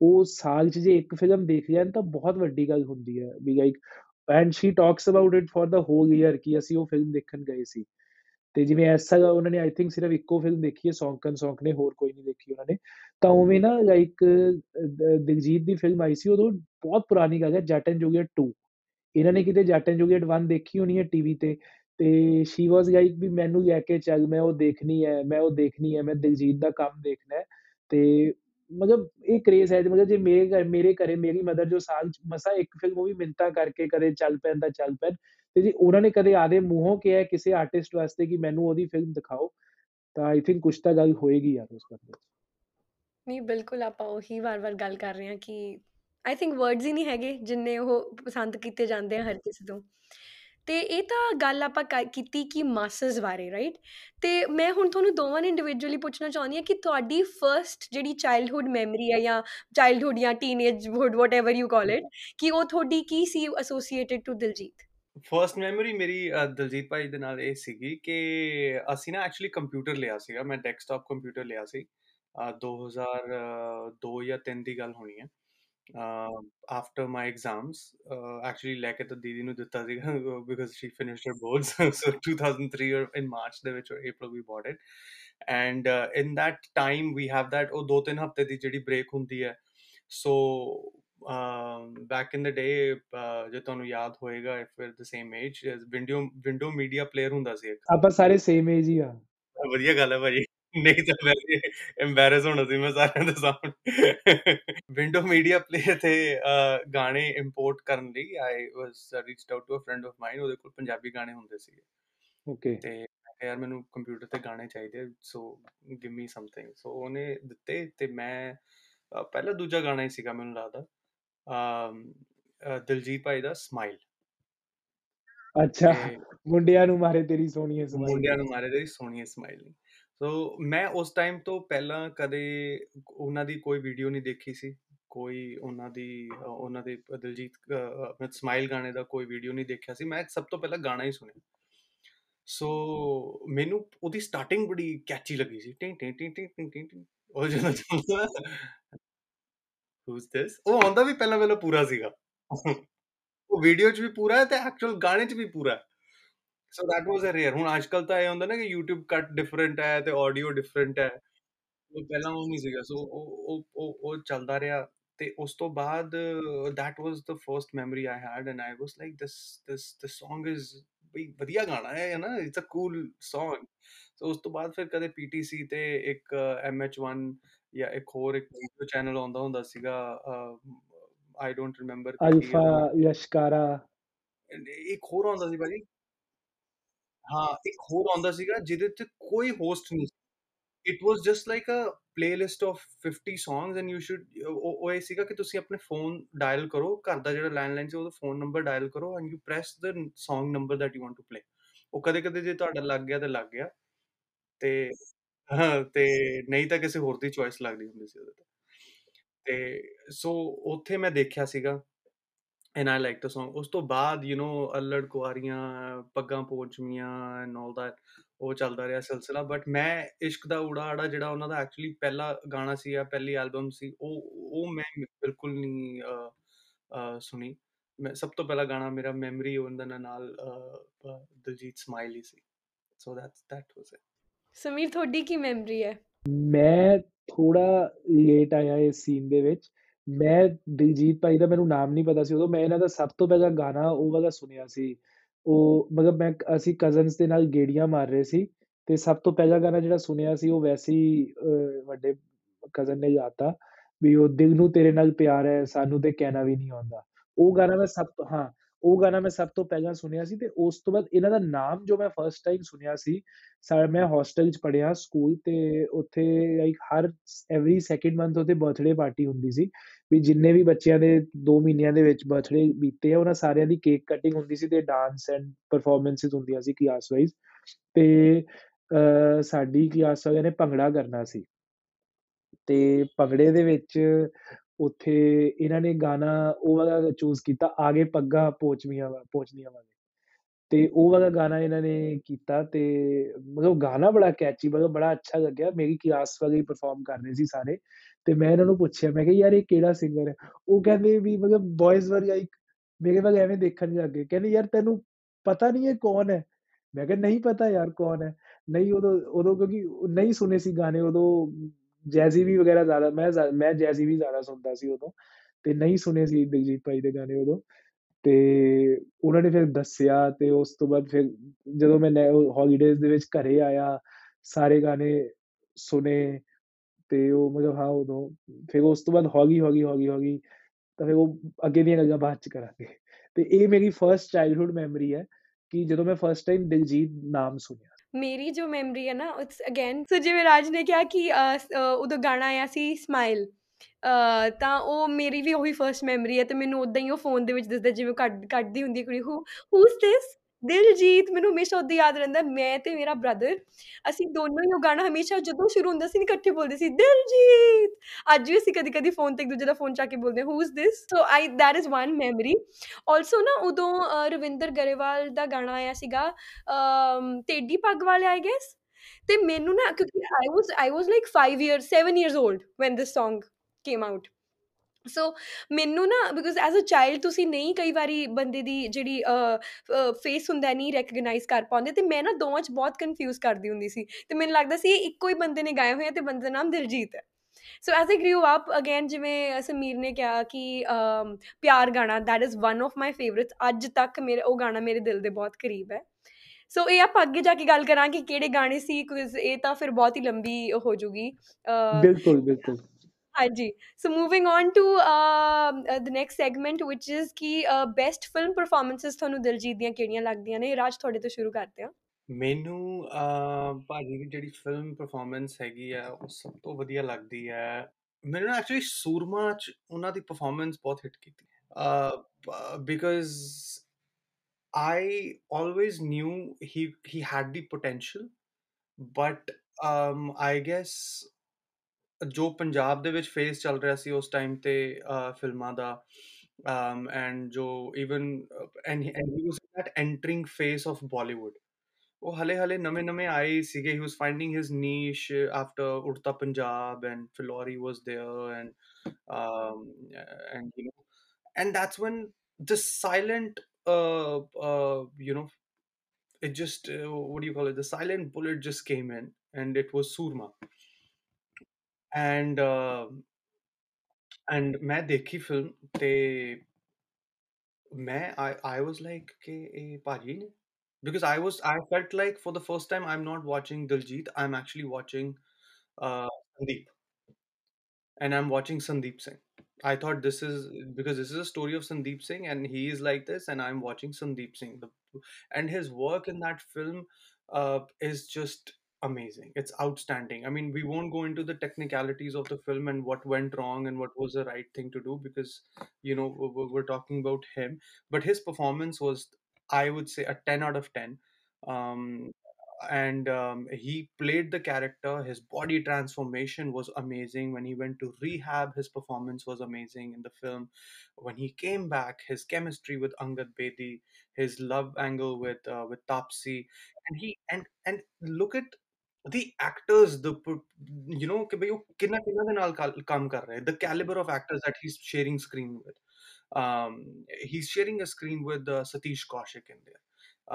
ਉਹ ਸਾਲ 'ਚ ਜੇ ਇੱਕ ਫਿਲਮ ਦੇਖ ਲੈਣ ਤਾਂ ਬਹੁਤ ਵੱਡੀ ਗੱਲ ਹੁੰਦੀ ਹੈ ਵੀ like and she talks about it for the whole year ਕਿ ਅਸੀਂ ਉਹ ਫਿਲਮ ਦੇਖਣ ਗਏ ਸੀ। ਤੇ ਜਿਵੇਂ ਐਸਾ ਉਹਨਾਂ ਨੇ ਆਈ ਥਿੰਕ ਸਿਰਫ ਇੱਕੋ ਫਿਲਮ ਦੇਖੀ ਹੈ ਸੌਂਕਨ ਸੌਂਕ ਨੇ, ਹੋਰ ਕੋਈ ਨਹੀਂ ਦੇਖੀ ਉਹਨਾਂ ਨੇ। ਤਾਂ ਉਵੇਂ ਨਾ ਲਾਈਕ ਦਿਲਜੀਤ ਦੀ ਫਿਲਮ ਆਈ ਸੀ, ਉਦੋਂ ਬਹੁਤ ਪੁਰਾਣੀ ਗੱਲ ਹੈ, ਜੱਟ ਐਂਡ ਜੋਗੀਅਰ 2 ਇਹਨਾਂ ਨੇ ਕਿਤੇ ਜੱਟ ਐਂਡ ਜੋਗੀਅਰ 1 ਦੇਖੀ ਹੋਣੀ ਹੈ ਟੀਵੀ ਤੇ ਤੇ ਸ਼ੀ ਵਾਸ ਲਾਈਕ ਵੀ ਮੈਨੂੰ ਲੈ ਕੇ ਚੱਲ, ਮੈਂ ਉਹ ਦੇਖਣੀ ਹੈ, ਮੈਂ ਉਹ ਦੇਖਣੀ ਹੈ, ਮੈਂ ਦਿਲਜੀਤ ਦਾ ਕੰਮ ਦੇਖਣਾ ਹੈ। ਤੇ ਮਤਲਬ ਇਹ ਕ੍ਰੇਜ਼ ਹੈ, ਮਤਲਬ ਜੇ ਮੇਰੇ ਘਰ, ਮੇਰੇ ਘਰੇ ਮੇਰੀ ਮਦਰ ਜੋ ਸਾਲ 'ਚ ਮਸਾਂ ਇੱਕ ਫਿਲਮ ਉਹ ਵੀ ਮਿੰਨਤਾਂ ਕਰਕੇ ਕਦੇ ਚੱਲ ਪੈਣ ਤਾਂ ਚੱਲ ਪੈਣ। ਤੇ ਜੀ ਉਹਨਾਂ ਨੇ ਕਦੇ ਆਦੇ ਮੂੰਹੋਂ ਕਿਹਾ ਕਿਸੇ ਆਰਟਿਸਟ ਵਾਸਤੇ ਕਿ ਮੈਨੂੰ ਉਹਦੀ ਫਿਲਮ ਦਿਖਾਓ, ਤਾਂ ਆਈ ਥਿੰਕ ਕੁਛ ਤਾਂ ਗੱਲ ਹੋਏਗੀ ਯਾਰ ਉਸ ਬੰਦੇ 'ਚ। ਨਹੀਂ, ਬਿਲਕੁਲ ਆਪਾਂ ਉਹੀ ਵਾਰ-ਵਾਰ ਗੱਲ ਕਰ ਰਹੇ ਹਾਂ ਕਿ ਆਈ ਥਿੰਕ ਵਰਡਸ ਹੀ ਨਹੀਂ ਹੈਗੇ ਜਿੰਨੇ ਉਹ ਪਸੰਦ ਕੀਤੇ ਜਾਂਦੇ ਆ ਹਰ ਕਿਸੇ ਤੋਂ। ਤੇ ਇਹ ਤਾਂ ਗੱਲ ਆਪਾਂ ਕ- ਕੀਤੀ ਕਿ ਮਾਸਸ ਬਾਰੇ ਰਾਈਟ ਤੇ ਮੈਂ ਹੁਣ ਤੁਹਾਨੂੰ ਦੋਵਾਂ ਨੇ ਇੰਡੀਵਿਜੂਅਲੀ ਪੁੱਛਣਾ ਚਾਹੁੰਦੀ ਹਾਂ ਕਿ ਤੁਹਾਡੀ ਫਰਸਟ ਜਿਹੜੀ ਚਾਈਲਡਹੁੱਡ ਮੈਮਰੀ ਹੈ ਜਾਂ ਚਾਈਲਡਹੁੱਡ ਜਾਂ teenagehood whatever you call it ਕਿ ਉਹ ਤੁਹਾਡੀ ਕੀ ਸੀ associated to Diljit? First memory ਮੇਰੀ ਦਲਜੀਤ ਭਾਈ ਦੇ ਨਾਲ ਇਹ ਸੀਗੀ ਕਿ ਅਸੀਂ ਨਾ ਐਕਚੁਅਲੀ ਕੰਪਿਊਟਰ ਲਿਆ ਸੀਗਾ ਮੈਂ ਡੈਸਕਟਾਪ ਕੰਪਿਊਟਰ ਲਿਆ ਸੀ। ਅ, 2002 ਜਾਂ 3 ਦੀ ਗੱਲ ਹੋਣੀ ਹੈ। ਆਫਟਰ ਮਾਈ ਐਗਜ਼ਾਮਸ ਐਕਚੁਅਲੀ ਲੈ ਕੇ ਤਾਂ ਦੀਦੀ ਨੂੰ ਦਿੱਤਾ ਸੀਗਾ because she finished her boards so 2003 or in March ਦੇ ਵਿੱਚ April we bought it. And uh, in that time we have that ਉਹ ਦੋ ਤਿੰਨ ਹਫ਼ਤੇ ਦੀ ਜਿਹੜੀ ਬ੍ਰੇਕ ਹੁੰਦੀ ਹੈ ਸੋ ਬੈਕ ਇਨ ਦ ਡੇ ਜੇ ਤੁਹਾਨੂੰ ਯਾਦ ਹੋਏਗਾ ਇਫ ਫਿਰ the same age window window media player ਹੁੰਦਾ ਸੀ ਆਪਾਂ ਸਾਰੇ ਸੇਮ ਏਜ ਹੀ ਆ। ਵਧੀਆ ਗੱਲ ਹੈ ਭਾਜੀ। ਨਹੀਂ ਤਾਂ ਵੈਸੇ ਐਮਬੈਰਸ ਹੋਣਾ ਸੀ ਮੈਂ ਸਾਰਿਆਂ ਦੇ ਸਾਹਮਣੇ। ਵਿੰਡੋ ਮੀਡੀਆ ਪਲੇਅਰ ਤੇ ਅਹ, ਗਾਣੇ ਇੰਪੋਰਟ ਕਰਨ ਲਈ I was reached out to a friend of mine ਉਹਦੇ ਕੋਲ ਪੰਜਾਬੀ ਗਾਣੇ ਹੁੰਦੇ ਸੀ ਓਕੇ ਤੇ ਮੈਂ ਕਿਹਾ ਯਾਰ ਮੈਨੂੰ ਕੰਪਿਊਟਰ ਤੇ ਗਾਣੇ ਚਾਹੀਦੇ ਸੋ ਗਿਵ ਮੀ ਸਮਥਿੰਗ ਸੋ ਉਹਨੇ ਦਿੱਤੇ ਤੇ ਮੈਂ ਅਹ, ਪਹਿਲਾ ਦੂਜਾ ਗਾਣਾ ਹੀ ਸੀਗਾ ਮੈਨੂੰ ਲੱਗਦਾ। ਅਮ, ਅਹ, ਦਿਲਜੀਤ ਭਾਈ ਦਾ ਸਮਾਈਲ ਅੱਛਾ ਤੇ ਮੁੰਡਿਆਂ ਨੂੰ ਮਾਰੇ ਤੇਰੀ ਸੋਹਣੀ ਸਮਾਈਲ ਮੁੰਡਿਆਂ ਨੂੰ ਮਾਰੇ ਦੇ ਸੋਹਣੀ ਸਮਾਈਲ ਸੋ ਮੈਂ ਉਸ ਟਾਈਮ ਤੋਂ ਪਹਿਲਾਂ ਕਦੇ ਉਹਨਾਂ ਦੀ ਕੋਈ ਵੀਡੀਓ ਨਹੀਂ ਦੇਖੀ ਸੀ। ਕੋਈ ਉਹਨਾਂ ਦੀ ਅਹ, ਉਹਨਾਂ ਦੇ ਦਿਲਜੀਤ ਅਹ, ਸਮਾਈਲ ਗਾਣੇ ਦਾ ਕੋਈ ਵੀਡੀਓ ਨਹੀਂ ਦੇਖਿਆ ਸੀ। ਮੈਂ ਸਭ ਤੋਂ ਪਹਿਲਾਂ ਗਾਣਾ ਹੀ ਸੁਣਿਆ। ਸੋ ਮੈਨੂੰ ਉਹਦੀ ਸਟਾਰਟਿੰਗ ਬੜੀ ਕੈਚੀ ਲੱਗੀ ਸੀ। ਟਿੰ ਟਿੰ ਟਿੰ ਟਿੰ ਟਿੰ ਟਿੰ ਟਿੰ। ਉਹ ਜਦੋਂ ਚੱਲਦਾ ਹੂਜ਼ ਦਿਸ ਉਹ ਆਉਂਦਾ ਵੀ ਪਹਿਲਾਂ ਪਹਿਲਾਂ ਪੂਰਾ ਸੀਗਾ। ਉਹ ਵੀਡੀਓ 'ਚ ਵੀ ਪੂਰਾ ਹੈ ਤੇ ਐਕਚੁਅਲ ਗਾਣੇ 'ਚ ਵੀ ਪੂਰਾ ਹੈ। So that was a rare ਹੁਣ ਅੱਜਕੱਲ ਤਾਂ ਇਹ ਹੁੰਦਾ ਨਾ ਕਿ YouTube ਕੱਟ ਡਿਫਰੈਂਟ ਹੈ ਤੇ ਆਡੀਓ ਡਿਫਰੈਂਟ ਹੈ। ਉਹ ਪਹਿਲਾਂ ਉਹ ਨਹੀਂ ਸੀਗਾ। ਸੋ ਉਹ ਉਹ ਉਹ ਚੱਲਦਾ ਰਿਹਾ। ਤੇ ਉਸ ਤੋਂ ਬਾਅਦ that was the first memory I had and I was like this this this song is ਬਈ ਵਧੀਆ ਗਾਣਾ ਹੈ ਨਾ? It's a cool Song so ਉਸ ਤੋਂ ਬਾਅਦ ਫਿਰ ਕਦੇ PTC ਤੇ ਇੱਕ MH1 ਜਾਂ ਇੱਕ ਹੋਰ ਇੱਕ ਵੀਡੀਓ ਚੈਨਲ ਆਉਂਦਾ ਹੁੰਦਾ ਸੀਗਾ ਆਈ ਡੋਨਟ ਰਿਮੈਂਬਰ ਅਲਫਾ ਯਸ਼ਕਾਰਾ ਇੱਕ ਹੋਰ ਆਉਂਦਾ ਸੀ ਭਾਜੀ। ਹਾਂ, ਇੱਕ ਹੋਰ ਆਉਂਦਾ ਸੀਗਾ ਜਿਹਦੇ ਤੇ ਕੋਈ ਹੋਸਟ ਨਹੀਂ it was just like a playlist of 50 songs and you should ਉਹ ਇਹ ਸੀਗਾ ਕਿ ਤੁਸੀਂ ਆਪਣੇ ਫੋਨ ਡਾਇਲ ਕਰੋ, ਘਰ ਦਾ ਜਿਹੜਾ ਲੈਂਡਲਾਈਨ ਸੀ ਉਹਦਾ ਫੋਨ ਨੰਬਰ ਡਾਇਲ ਕਰੋ and you press the song number that you want to play ਉਹ ਕਦੇ ਕਦੇ ਜੇ ਤੁਹਾਡਾ ਲੱਗ ਗਿਆ ਤੇ ਲੱਗ ਗਿਆ। ਤੇ, ਹਾਂ, ਤੇ ਨਹੀਂ ਤਾਂ ਕਿਸੇ ਹੋਰ ਦੀ ਚੋਇਸ ਲੱਗਦੀ ਹੁੰਦੀ ਸੀ ਉਹਦੇ ਤੇ। ਤੇ ਸੋ ਉੱਥੇ ਮੈਂ ਦੇਖਿਆ ਸੀਗਾ and I like the Song. ਉਸ ਤੋਂ ਬਾਅਦ ਯੂ نو ਅਲੜ ਕੁਆਰੀਆਂ ਪੱਗਾਂ ਪੋਚਮੀਆਂ ਐਂਡ ਆਲ ਦੈਟ ਉਹ ਚੱਲਦਾ ਰਿਹਾ ਸਿਲਸਿਲਾ ਬਟ ਮੈਂ ਇਸ਼ਕ ਦਾ ਉਡਾੜਾ ਜਿਹੜਾ ਉਹਨਾਂ ਦਾ ਐਕਚੁਅਲੀ ਪਹਿਲਾ ਗਾਣਾ ਸੀ ਜਾਂ ਪਹਿਲੀ ਐਲਬਮ ਸੀ ਉਹ ਉਹ ਮੈਂ ਬਿਲਕੁਲ ਨਹੀਂ ਸੁਣੀ ਮੈਂ ਸਭ ਤੋਂ ਪਹਿਲਾ ਗਾਣਾ ਮੇਰਾ ਮੈਮਰੀ ਉਹਨਾਂ ਨਾਲ Diljit smile C so that's that was it Sameer ਤੁਹਾਡੀ ਕੀ ਮੈਮਰੀ ਹੈ ਮੈਂ ਥੋੜਾ ਲੇਟ ਆਇਆ ਇਸ ਸੀਨ ਦੇ ਵਿੱਚ ਮੈਂ ਦਿਲਜੀਤ ਭਾਈ ਦਾ ਮੈਨੂੰ ਨਾਮ ਨਹੀਂ ਪਤਾ ਸੀ ਉਦੋਂ, ਮੈਂ ਇਹਨਾਂ ਦਾ ਸਭ ਤੋਂ ਪਹਿਲਾ ਗਾਣਾ ਉਹ ਵਾਲਾ ਸੁਣਿਆ ਸੀ। ਉਹ ਮਤਲਬ ਮੈਂ ਅਸੀਂ ਕਜ਼ਨਸ ਦੇ ਨਾਲ ਗੇੜੀਆਂ ਮਾਰ ਰਹੇ ਸੀ ਤੇ ਸਭ ਤੋਂ ਪਹਿਲਾ ਗਾਣਾ ਜਿਹੜਾ ਸੁਣਿਆ ਸੀ ਉਹ ਵੈਸੇ ਹੀ ਵੱਡੇ ਕਜ਼ਨ ਨੇ ਗਾਤਾ ਵੀ ਉਹ ਦਿਲ ਨੂੰ ਤੇਰੇ ਨਾਲ ਪਿਆਰ ਹੈ, ਸਾਨੂੰ ਤੇ ਕਹਿਣਾ ਵੀ ਨਹੀਂ ਆਉਂਦਾ। ਉਹ ਗਾਣਾ ਮੈਂ ਸਭ ਤੋਂ, ਹਾਂ ਉਹ ਗਾਣਾ ਮੈਂ ਸਭ ਤੋਂ ਪਹਿਲਾਂ ਸੁਣਿਆ ਸੀ ਤੇ ਉਸ ਤੋਂ ਬਾਅਦ ਇਹਨਾਂ ਦਾ ਨਾਮ ਜੋ ਮੈਂ ਫਰਸਟ ਟਾਈਮ ਸੁਣਿਆ ਸੀ ਸਰ ਮੈਂ ਹੋਸਟਲ 'ਚ ਪੜਿਆ ਸਕੂਲ ਤੇ ਉੱਥੇ ਲਾਈਕ ਹਰ ਐਵਰੀ ਸੈਕਿੰਡ ਮੰਥ ਉੱਥੇ ਬਰਥਡੇ ਪਾਰਟੀ ਹੁੰਦੀ ਸੀ, ਵੀ ਜਿੰਨੇ ਵੀ ਬੱਚਿਆਂ ਦੇ 2 ਮਹੀਨਿਆਂ ਦੇ ਵਿੱਚ ਬਰਥਡੇ ਬੀਤੇ ਆ, ਉਹਨਾਂ ਸਾਰਿਆਂ ਦੀ ਕੇਕ ਕਟਿੰਗ ਹੁੰਦੀ ਸੀ ਤੇ ਡਾਂਸ ਐਂਡ ਪਰਫਾਰਮੈਂਸਸ ਹੁੰਦੀਆਂ ਸੀ ਕਲਾਸ ਵਾਈਜ਼ ਤੇ ਸਾਡੀ ਕਲਾਸ ਵਾਲਿਆਂ ਨੇ ਭੰਗੜਾ ਕਰਨਾ ਸੀ ਤੇ ਭੰਗੜੇ ਦੇ ਵਿੱਚ ਉੱਥੇ ਇਹਨਾਂ ਨੇ ਗਾਣਾ ਉਹ ਵਾਲਾ ਚੂਜ਼ ਕੀਤਾ, ਆਗੇ ਪੱਗਾਂ ਪੋਚਵੀਆਂ ਪੋਚਨੀਆਂ ਵਾਲੇ ਤੇ ਉਹ ਵਾਲਾ ਗਾਣਾ ਇਹਨਾਂ ਨੇ ਕੀਤਾ ਤੇ ਮਤਲਬ ਗਾਣਾ ਬੜਾ ਕੈਚੀ ਮਤਲਬ ਬੜਾ ਅੱਛਾ ਲੱਗਿਆ। ਮੇਰੀ ਕਲਾਸ ਵਾਲੇ ਪਰਫਾਰਮ ਕਰ ਰਹੇ ਸੀ ਸਾਰੇ। ਤੇ ਮੈਂ ਇਹਨਾਂ ਨੂੰ ਪੁੱਛਿਆ, ਮੈਂ ਕਿਹਾ, ਯਾਰ, ਇਹ ਕਿਹੜਾ ਸਿੰਗਰ ਹੈ? ਉਹ ਕਹਿੰਦੇ ਵੀ ਮਤਲਬ ਬॉयਜ਼ ਵਰਗਾ ਇੱਕ, ਮੇਰੇ ਵੱਲ ਐਵੇਂ ਦੇਖਣ ਲੱਗੇ ਕਹਿੰਦੇ, ਯਾਰ, ਤੈਨੂੰ ਪਤਾ ਨਹੀਂ ਇਹ ਕੌਣ ਹੈ? ਮੈਂ ਕਿਹਾ, ਨਹੀਂ ਪਤਾ ਯਾਰ ਕੌਣ ਹੈ? ਨਹੀਂ, ਉਦੋਂ ਉਦੋਂ ਕਿਉਂਕਿ ਨਹੀਂ ਸੁਨੇ ਸੀ ਗਾਣੇ, ਉਦੋਂ ਜੈਜ਼ੀ ਵੀ ਵਗੈਰਾ ਜ਼ਿਆਦਾ, ਮੈਂ ਮੈਂ ਜੈਜ਼ੀ ਵੀ ਜ਼ਿਆਦਾ ਸੁਣਦਾ ਸੀ ਉਦੋਂ ਤੇ ਨਹੀਂ ਸੁਨੇ ਸੀ ਦਿਲਜੀਤ ਭਾਈ ਦੇ ਗਾਣੇ ਉਦੋਂ ਤੇ ਉਹਨਾਂ ਨੇ ਫਿਰ ਦੱਸਿਆ ਤੇ ਉਸ ਤੋਂ ਬਾਅਦ ਫਿਰ ਜਦੋਂ ਮੈਂ ਹੌਲੀਡੇਜ਼ ਦੇ ਵਿੱਚ ਘਰੇ ਆਇਆ, ਸਾਰੇ ਗਾਣੇ ਸੁਨੇ ਤੇ ਉਹ ਮਤਲਬ ਹਾਂ ਉਦੋਂ, ਫਿਰ ਉਸ ਤੋਂ ਬਾਅਦ ਹੌਲੀ ਹੌਲੀ ਹੌਲੀ ਹੌਲੀ ਤਾਂ ਫਿਰ ਉਹ ਅੱਗੇ ਦੀਆਂ ਗੱਲਾਂ ਬਾਅਦ ਚ ਕਰਾਂਗੇ ਤੇ ਇਹ ਮੇਰੀ ਫਰਸਟ ਚਾਈਲਡਹੂਡ ਮੈਮਰੀ ਹੈ ਕਿ ਜਦੋਂ ਮੈਂ ਫਰਸਟ ਟਾਈਮ ਦਿਲਜੀਤ ਨਾਮ ਸੁਣਿਆ ਮੇਰੀ ਜੋ ਮੈਮਰੀ ਹੈ ਨਾ ਇਟਸ ਅਗੇਨ ਸੋ ਜਿਵੇਂ ਰਾਜ ਨੇ ਕਿਹਾ ਕਿ ਉਦੋਂ ਗਾਣਾ ਆਇਆ ਸੀ ਸਮਾਈਲ ਤਾਂ ਉਹ ਮੇਰੀ ਵੀ ਉਹੀ ਫਰਸਟ ਮੈਮਰੀ ਹੈ ਤੇ ਮੈਨੂੰ ਉਦਾਂ ਹੀ ਉਹ ਫੋਨ ਦੇ ਵਿੱਚ ਦਿਸਦਾ ਜਿਵੇਂ ਕੱਢ, ਕੱਢਦੀ ਹੁੰਦੀ ਕੁੜੀ ਹੂ ਹੂਸ ਦਿਸ ਦਿਲਜੀਤ ਮੈਨੂੰ ਹਮੇਸ਼ਾ ਉਦੋਂ ਯਾਦ ਰਹਿੰਦਾ, ਮੈਂ ਤੇ ਮੇਰਾ ਬ੍ਰਦਰ ਅਸੀਂ ਦੋਨੋਂ ਹੀ ਉਹ ਗਾਣਾ ਹਮੇਸ਼ਾ ਜਦੋਂ ਸ਼ੁਰੂ ਹੁੰਦਾ ਸੀ ਇਕੱਠੇ ਬੋਲਦੇ ਸੀ, ਦਿਲਜੀਤ! ਅੱਜ ਵੀ ਅਸੀਂ ਕਦੀ ਕਦੀ ਫੋਨ ਤੇ ਇੱਕ ਦੂਜੇ ਦਾ ਫੋਨ ਚਾ ਕੇ ਬੋਲਦੇ who's this so I that is one memory also ਨਾ ਉਦੋਂ ਰਵਿੰਦਰ ਗਰੇਵਾਲ ਦਾ ਗਾਣਾ ਆਇਆ ਸੀਗਾ ਤੇਡੀ ਪੱਗ ਵਾਲੇ ਆਈ ਗੈਸ ਤੇ ਮੈਨੂੰ ਨਾ, ਕਿਉਂਕਿ I was I was like 5 years 7 years old when this Song came out so ਮੈਨੂੰ ਨਾ ਬਿਕਾਜ਼ ਐਜ਼ ਅ ਚਾਈਲਡ ਤੁਸੀਂ ਨਹੀਂ ਕਈ ਵਾਰੀ ਬੰਦੇ ਦੀ ਜਿਹੜੀ ਫੇਸ ਹੁੰਦਾ ਨਹੀਂ ਰੈਕਗਨਾਈਜ਼ ਕਰ ਪਾਉਂਦੇ, ਤੇ ਮੈਂ ਨਾ ਦੋਵਾਂ 'ਚ ਬਹੁਤ ਕਨਫਿਊਜ਼ ਕਰਦੀ ਹੁੰਦੀ ਸੀ। ਤੇ ਮੈਨੂੰ ਲੱਗਦਾ ਸੀ ਇਹ ਇੱਕੋ ਹੀ ਬੰਦੇ ਨੇ ਗਾਏ ਹੋਏ ਆ ਤੇ ਬੰਦੇ ਦਾ ਨਾਮ ਦਿਲਜੀਤ ਹੈ। So as I grew up again ਜਿਵੇਂ ਸਮੀਰ ਨੇ ਕਿਹਾ ਕਿ ਪਿਆਰ ਗਾਣਾ that is one of my favourites ਅੱਜ ਤੱਕ ਮੇਰੇ, ਉਹ ਗਾਣਾ ਮੇਰੇ ਦਿਲ ਦੇ ਬਹੁਤ ਕਰੀਬ ਹੈ। ਸੋ ਇਹ ਆਪਾਂ ਅੱਗੇ ਜਾ ਕੇ ਗੱਲ ਕਰਾਂਗੇ ਕਿਹੜੇ ਗਾਣੇ ਸੀ ਕਿਉਂਕਿ ਇਹ ਤਾਂ ਫਿਰ ਬਹੁਤ ਹੀ ਲੰਬੀ ਹੋ ਜੂਗੀ। ਬਿਲਕੁਲ ਬਿਲਕੁਲ। ਹਾਂਜੀ। So moving on to the next segment which is Ki best film performances ਤੁਹਾਨੂੰ ਦਿਲਜੀਤ ਦੀਆਂ ਕਿਹੜੀਆਂ ਲੱਗਦੀਆਂ ਨੇ? ਰਾਜ ਤੁਹਾਡੇ ਤੋਂ ਸ਼ੁਰੂ ਕਰਦੇ ਹਾਂ। ਮੈਨੂੰ ਭਾਜੀ ਦੀ ਜਿਹੜੀ ਫਿਲਮ ਪਰਫਾਰਮੈਂਸ ਹੈਗੀ ਆ ਉਹ ਸਭ ਤੋਂ ਵਧੀਆ ਲੱਗਦੀ ਹੈ ਮੈਨੂੰ ਐਕਚੁਅਲੀ ਸੂਰਮਾ ਚ ਉਹਨਾਂ ਦੀ ਪਰਫਾਰਮੈਂਸ ਬਹੁਤ ਹਿੱਟ ਕੀਤੀ। Because I always knew he he had the potential, but um, I guess ਜੋ ਪੰਜਾਬ ਦੇ ਵਿੱਚ ਫੇਸ ਚੱਲ ਰਿਹਾ ਸੀ ਉਸ ਟਾਈਮ ਤੇ ਫਿਲਮਾਂ ਦਾ um and ਜੋ even and he, and he was in that entering phase of Bollywood ਉਹ ਹਲੇ ਹਲੇ ਨਵੇਂ ਨਵੇਂ ਆਏ ਸੀਗੇ he was finding his niche after Udta Punjab and Filori was there and um and you know and that's when the silent uh, uh, you know, it just uh, what do you call it? The silent bullet just came in, and it was Surma. and uh, and मैं देखी film ते मैं I I was like कि ये ने because I was I felt like for the first time I'm not watching Diljit I'm actually watching uh, Sandeep. And I'm watching Sandeep Singh. I thought this is because this is a story of Sandeep Singh and he is like this and I'm watching Sandeep Singh. And his work in that film uh, is just amazing. It's outstanding. I mean we won't go into the technicalities of the film and what went wrong and what was the right thing to do because you know we're, we're talking about him. But his performance was i would say a 10 out of 10 um, and um, he played the character. His body transformation was amazing. When he went to rehab his performance was amazing in the film. When he came back his chemistry with angad bedi his love angle with uh, with tapsi. And he and and look at the actors the pro- you know कि भाई वो किन्ना किन्ना के नाल काल- काम कर रहे हैं the caliber of actors that he's sharing screen with um he's sharing a screen with uh, Satish Kaushik in there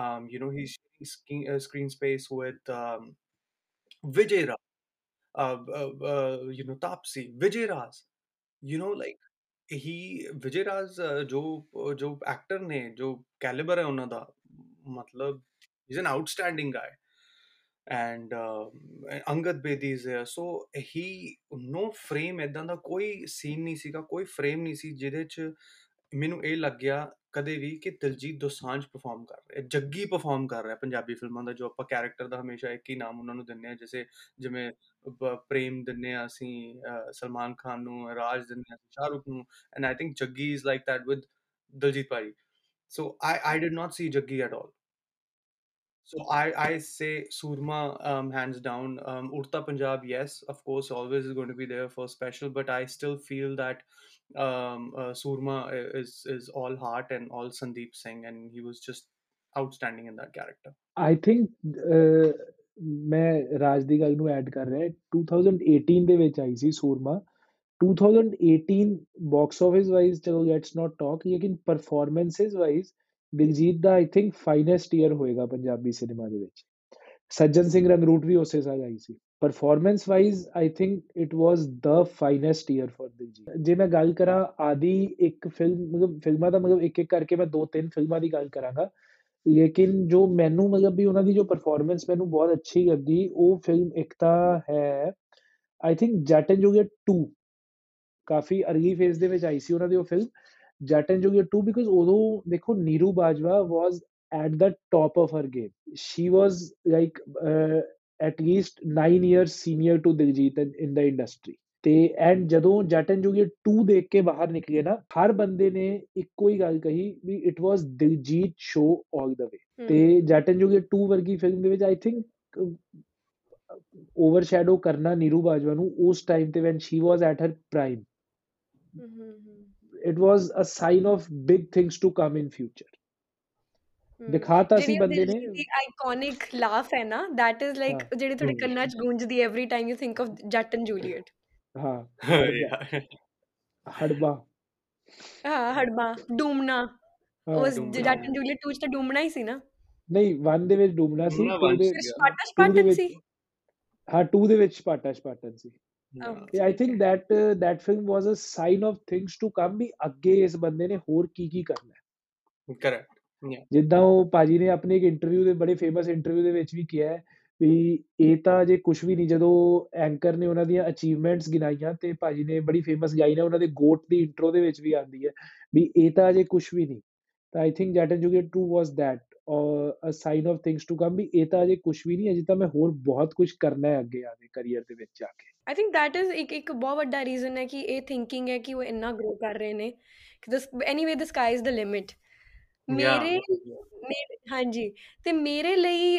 um you know he's sharing screen, uh, screen space with um Vijay Rao uh, uh, uh, you know Tapsi Vijay Raj you know like he Vijay Raj uh, जो जो actor ने जो calibre है उन्हों दा मतलब he's an outstanding guy and Angad Bedi is here so he no frame ਇਦਾਂ ਦਾ ਕੋਈ ਸੀਨ ਨਹੀਂ ਸੀਗਾ, ਕੋਈ ਫਰੇਮ ਨਹੀਂ ਸੀ ਜਿਹਦੇ 'ਚ ਮੈਨੂੰ ਇਹ ਲੱਗਿਆ ਕਦੇ ਵੀ ਕਿ ਦਿਲਜੀਤ ਦੋਸਾਂਝ ਪਰਫਾਰਮ ਕਰ ਰਿਹਾ, ਜੱਗੀ ਪਰਫਾਰਮ ਕਰ ਰਿਹਾ ਪੰਜਾਬੀ ਫਿਲਮਾਂ ਦਾ, ਜੋ ਆਪਾਂ ਕੈਰੈਕਟਰ ਦਾ ਹਮੇਸ਼ਾ ਇੱਕ ਹੀ ਨਾਮ ਉਹਨਾਂ ਨੂੰ ਦਿੰਨੇ ਆ ਜਿਵੇਂ ਜਿਵੇਂ ਪ੍ਰੇਮ ਦਿੰਨੇ ਆ ਅਸੀਂ ਸਲਮਾਨ ਖਾਨ ਨੂੰ, ਰਾਜ ਦਿੰਨੇ ਆ ਸ਼ਾਹਰੁਖ ਨੂੰ and I think Jaggi is like that with Diljit Bhai. So I I did not see Jaggi at all So I I say Surma um, hands down. Um, Urta Punjab, yes, of course, always is going to be there for special, but I still feel that um, uh, Surma is is all heart and all Sandeep Singh, and he was just outstanding in that character. I think uh, ਮੈਂ ਰਾਜ ਦੀ ਗੱਲ ਨੂੰ add ਕਰ ਰਿਹਾ 2018 ਦੇ ਵਿੱਚ ਆਈ ਸੀ Soorma 2018 box office wise ਚਲੋ ਲੈਟਸ ਨਾਟ ਟਾਕ ਲੇਕਿਨ ਪਰਫਾਰਮੈਂਸਸ ਵਾਈਜ਼ ਦਿਲਜੀਤ ਦਾ ਆਈ ਥਿੰਕ ਫਾਈਨੈਸਟ ਈਅਰ ਹੋਏਗਾ ਪੰਜਾਬੀ ਸਿਨੇਮਾ ਦੇ ਵਿੱਚ। ਸੱਜਣ ਸਿੰਘ ਰੰਗਰੂਟ ਵੀ ਉਸੇ ਸਾਲ ਆਈ ਸੀ। Performance wise I think it was the finest year for Diljit. ਜੇ ਮੈਂ ਗੱਲ ਕਰਾਂ ਆਦੀ ਇੱਕ ਫਿਲਮ ਮਤਲਬ ਫਿਲਮਾਂ ਦਾ ਮਤਲਬ ਇੱਕ ਇੱਕ ਕਰਕੇ ਮੈਂ ਦੋ ਤਿੰਨ ਫਿਲਮਾਂ ਦੀ ਗੱਲ ਕਰਾਂਗਾ। ਲੇਕਿਨ ਜੋ ਮੈਨੂੰ ਮਤਲਬ ਵੀ ਉਹਨਾਂ ਦੀ ਜੋ ਪਰਫਾਰਮੈਂਸ ਮੈਨੂੰ ਬਹੁਤ ਅੱਛੀ ਲੱਗੀ, ਉਹ ਫਿਲਮ ਇੱਕ ਤਾਂ ਹੈ ਆਈ ਥਿੰਕ ਜੱਟ ਐਂਡ ਜੋਗੀਆ 2 ਕਾਫੀ ਅਰਲੀ ਫੇਜ਼ ਦੇ ਵਿੱਚ ਆਈ ਸੀ ਉਹਨਾਂ ਦੀ ਉਹ film Jat and Jogia 2 because although dekho Neeru Bajwa was at the top of her game. She was like uh, at least 9 years senior to Diljit in, in the industry. ਤੇ and ਜਦੋਂ ਜੱਟ and ਜੋਗੀ 2 ਦੇਖ ਕੇ ਬਾਹਰ ਨਿਕਲੇ ਨਾ ਹਰ ਬੰਦੇ ਨੇ ਇੱਕੋ ਹੀ ਗੱਲ ਕਹੀ ਵੀ it was Diljit show 올 the way ਤੇ ਜੱਟ ਐਂਡ ਜੋਗੀ 2 ਵਰਗੀ ਫਿਲਮ ਦੇ ਵਿੱਚ ਆਈ ਥਿੰਕ ਓਵਰਸ਼ੈਡੋ ਕਰਨਾ ਨੀਰੂ ਬਾਜਵਾ ਨੂੰ ਉਸ ਟਾਈਮ ਤੇ when she was at her prime it was a sign of big things to come in future. ਦਿਖਾਤਾ ਸੀ ਬੰਦੇ ਨੇ ਆਈਕੋਨਿਕ ਲਾਫ ਹੈ ਨਾ that is like ਜਿਹੜੀ ਤੁਹਾਡੇ ਕੰਨਾਂ 'ਚ ਗੂੰਜਦੀ every time you think of Jatt and Juliet ਹਾਂ ਹੜਬਾ ਹਾਂ ਹੜਬਾ ਡੂਮਣਾ ਉਸ ਜੱਟ ਐਂਡ ਜੂਲੀਅਟ 2 ਚ ਤਾਂ ਡੂਮਣਾ ਹੀ ਸੀ ਨਾ ਨਹੀਂ 1 ਦੇ ਵਿੱਚ ਡੂਮਣਾ ਸੀ 2 ਦੇ ਸਪਾਟਾ ਸਪਾਟਨ ਸੀ ਹਾਂ 2 ਦੇ ਵਿੱਚ ਸਪਾਟਾ ਸਪਾਟਨ ਸੀ I think that that film was a sign of things to come ਵੀ ਅੱਗੇ ਇਸ ਬੰਦੇ ਨੇ ਹੋਰ ਕੀ ਕੀ ਕਰਨਾ ਹੈ ਕਰੈਕਟ ਜਿੱਦਾਂ ਉਹ ਪਾਜੀ ਨੇ ਆਪਣੇ ਇੱਕ ਇੰਟਰਵਿਊ ਦੇ ਬੜੇ ਫੇਮਸ ਇੰਟਰਵਿਊ ਦੇ ਵਿੱਚ ਵੀ ਕਿਹਾ ਵੀ ਇਹ ਤਾਂ ਜੇ ਕੁਝ ਵੀ ਨਹੀਂ ਜਦੋਂ ਐਂਕਰ ਨੇ ਉਹਨਾਂ ਦੀਆਂ ਅਚੀਵਮੈਂਟਸ ਗਿਣਾਈਆਂ ਤੇ ਪਾਜੀ ਨੇ ਬੜੀ ਫੇਮਸ ਗਾਈ ਨਾ ਉਹਨਾਂ ਦੇ ਗੋਟ ਦੀ ਇੰਟਰੋ ਦੇ ਵਿੱਚ ਵੀ ਆਉਂਦੀ ਹੈ ਵੀ ਇਹ ਤਾਂ ਜੇ ਕੁਝ ਵੀ ਨਹੀਂ ਤਾਂ I think Jatt and Juliet 2 was that a sign of things to come ਵੀ ਇਹ ਤਾਂ ਅਜੇ ਕੁਝ ਵੀ ਨਹੀਂ ਅਜੇ ਤਾਂ ਮੈਂ ਹੋਰ ਬਹੁਤ ਕੁਝ ਕਰਨਾ ਹੈ ਅੱਗੇ ਆਗੇ ਕੈਰੀਅਰ ਦੇ ਵਿੱਚ ਜਾ ਕੇ। ਆਈ ਥਿੰਕ ਦੈਟ ਇਜ਼ ਇੱਕ ਇੱਕ ਬਹੁਤ ਵੱਡਾ ਰੀਜ਼ਨ ਹੈ ਕਿ ਇਹ ਥਿੰਕਿੰਗ ਹੈ ਕਿ ਉਹ ਇੰਨਾ ਗਰੋ ਕਰ ਰਹੇ ਨੇ ਕਿ this anyway the sky is the limit ਮੇਰੇ ਹਾਂਜੀ। ਤੇ ਮੇਰੇ ਲਈ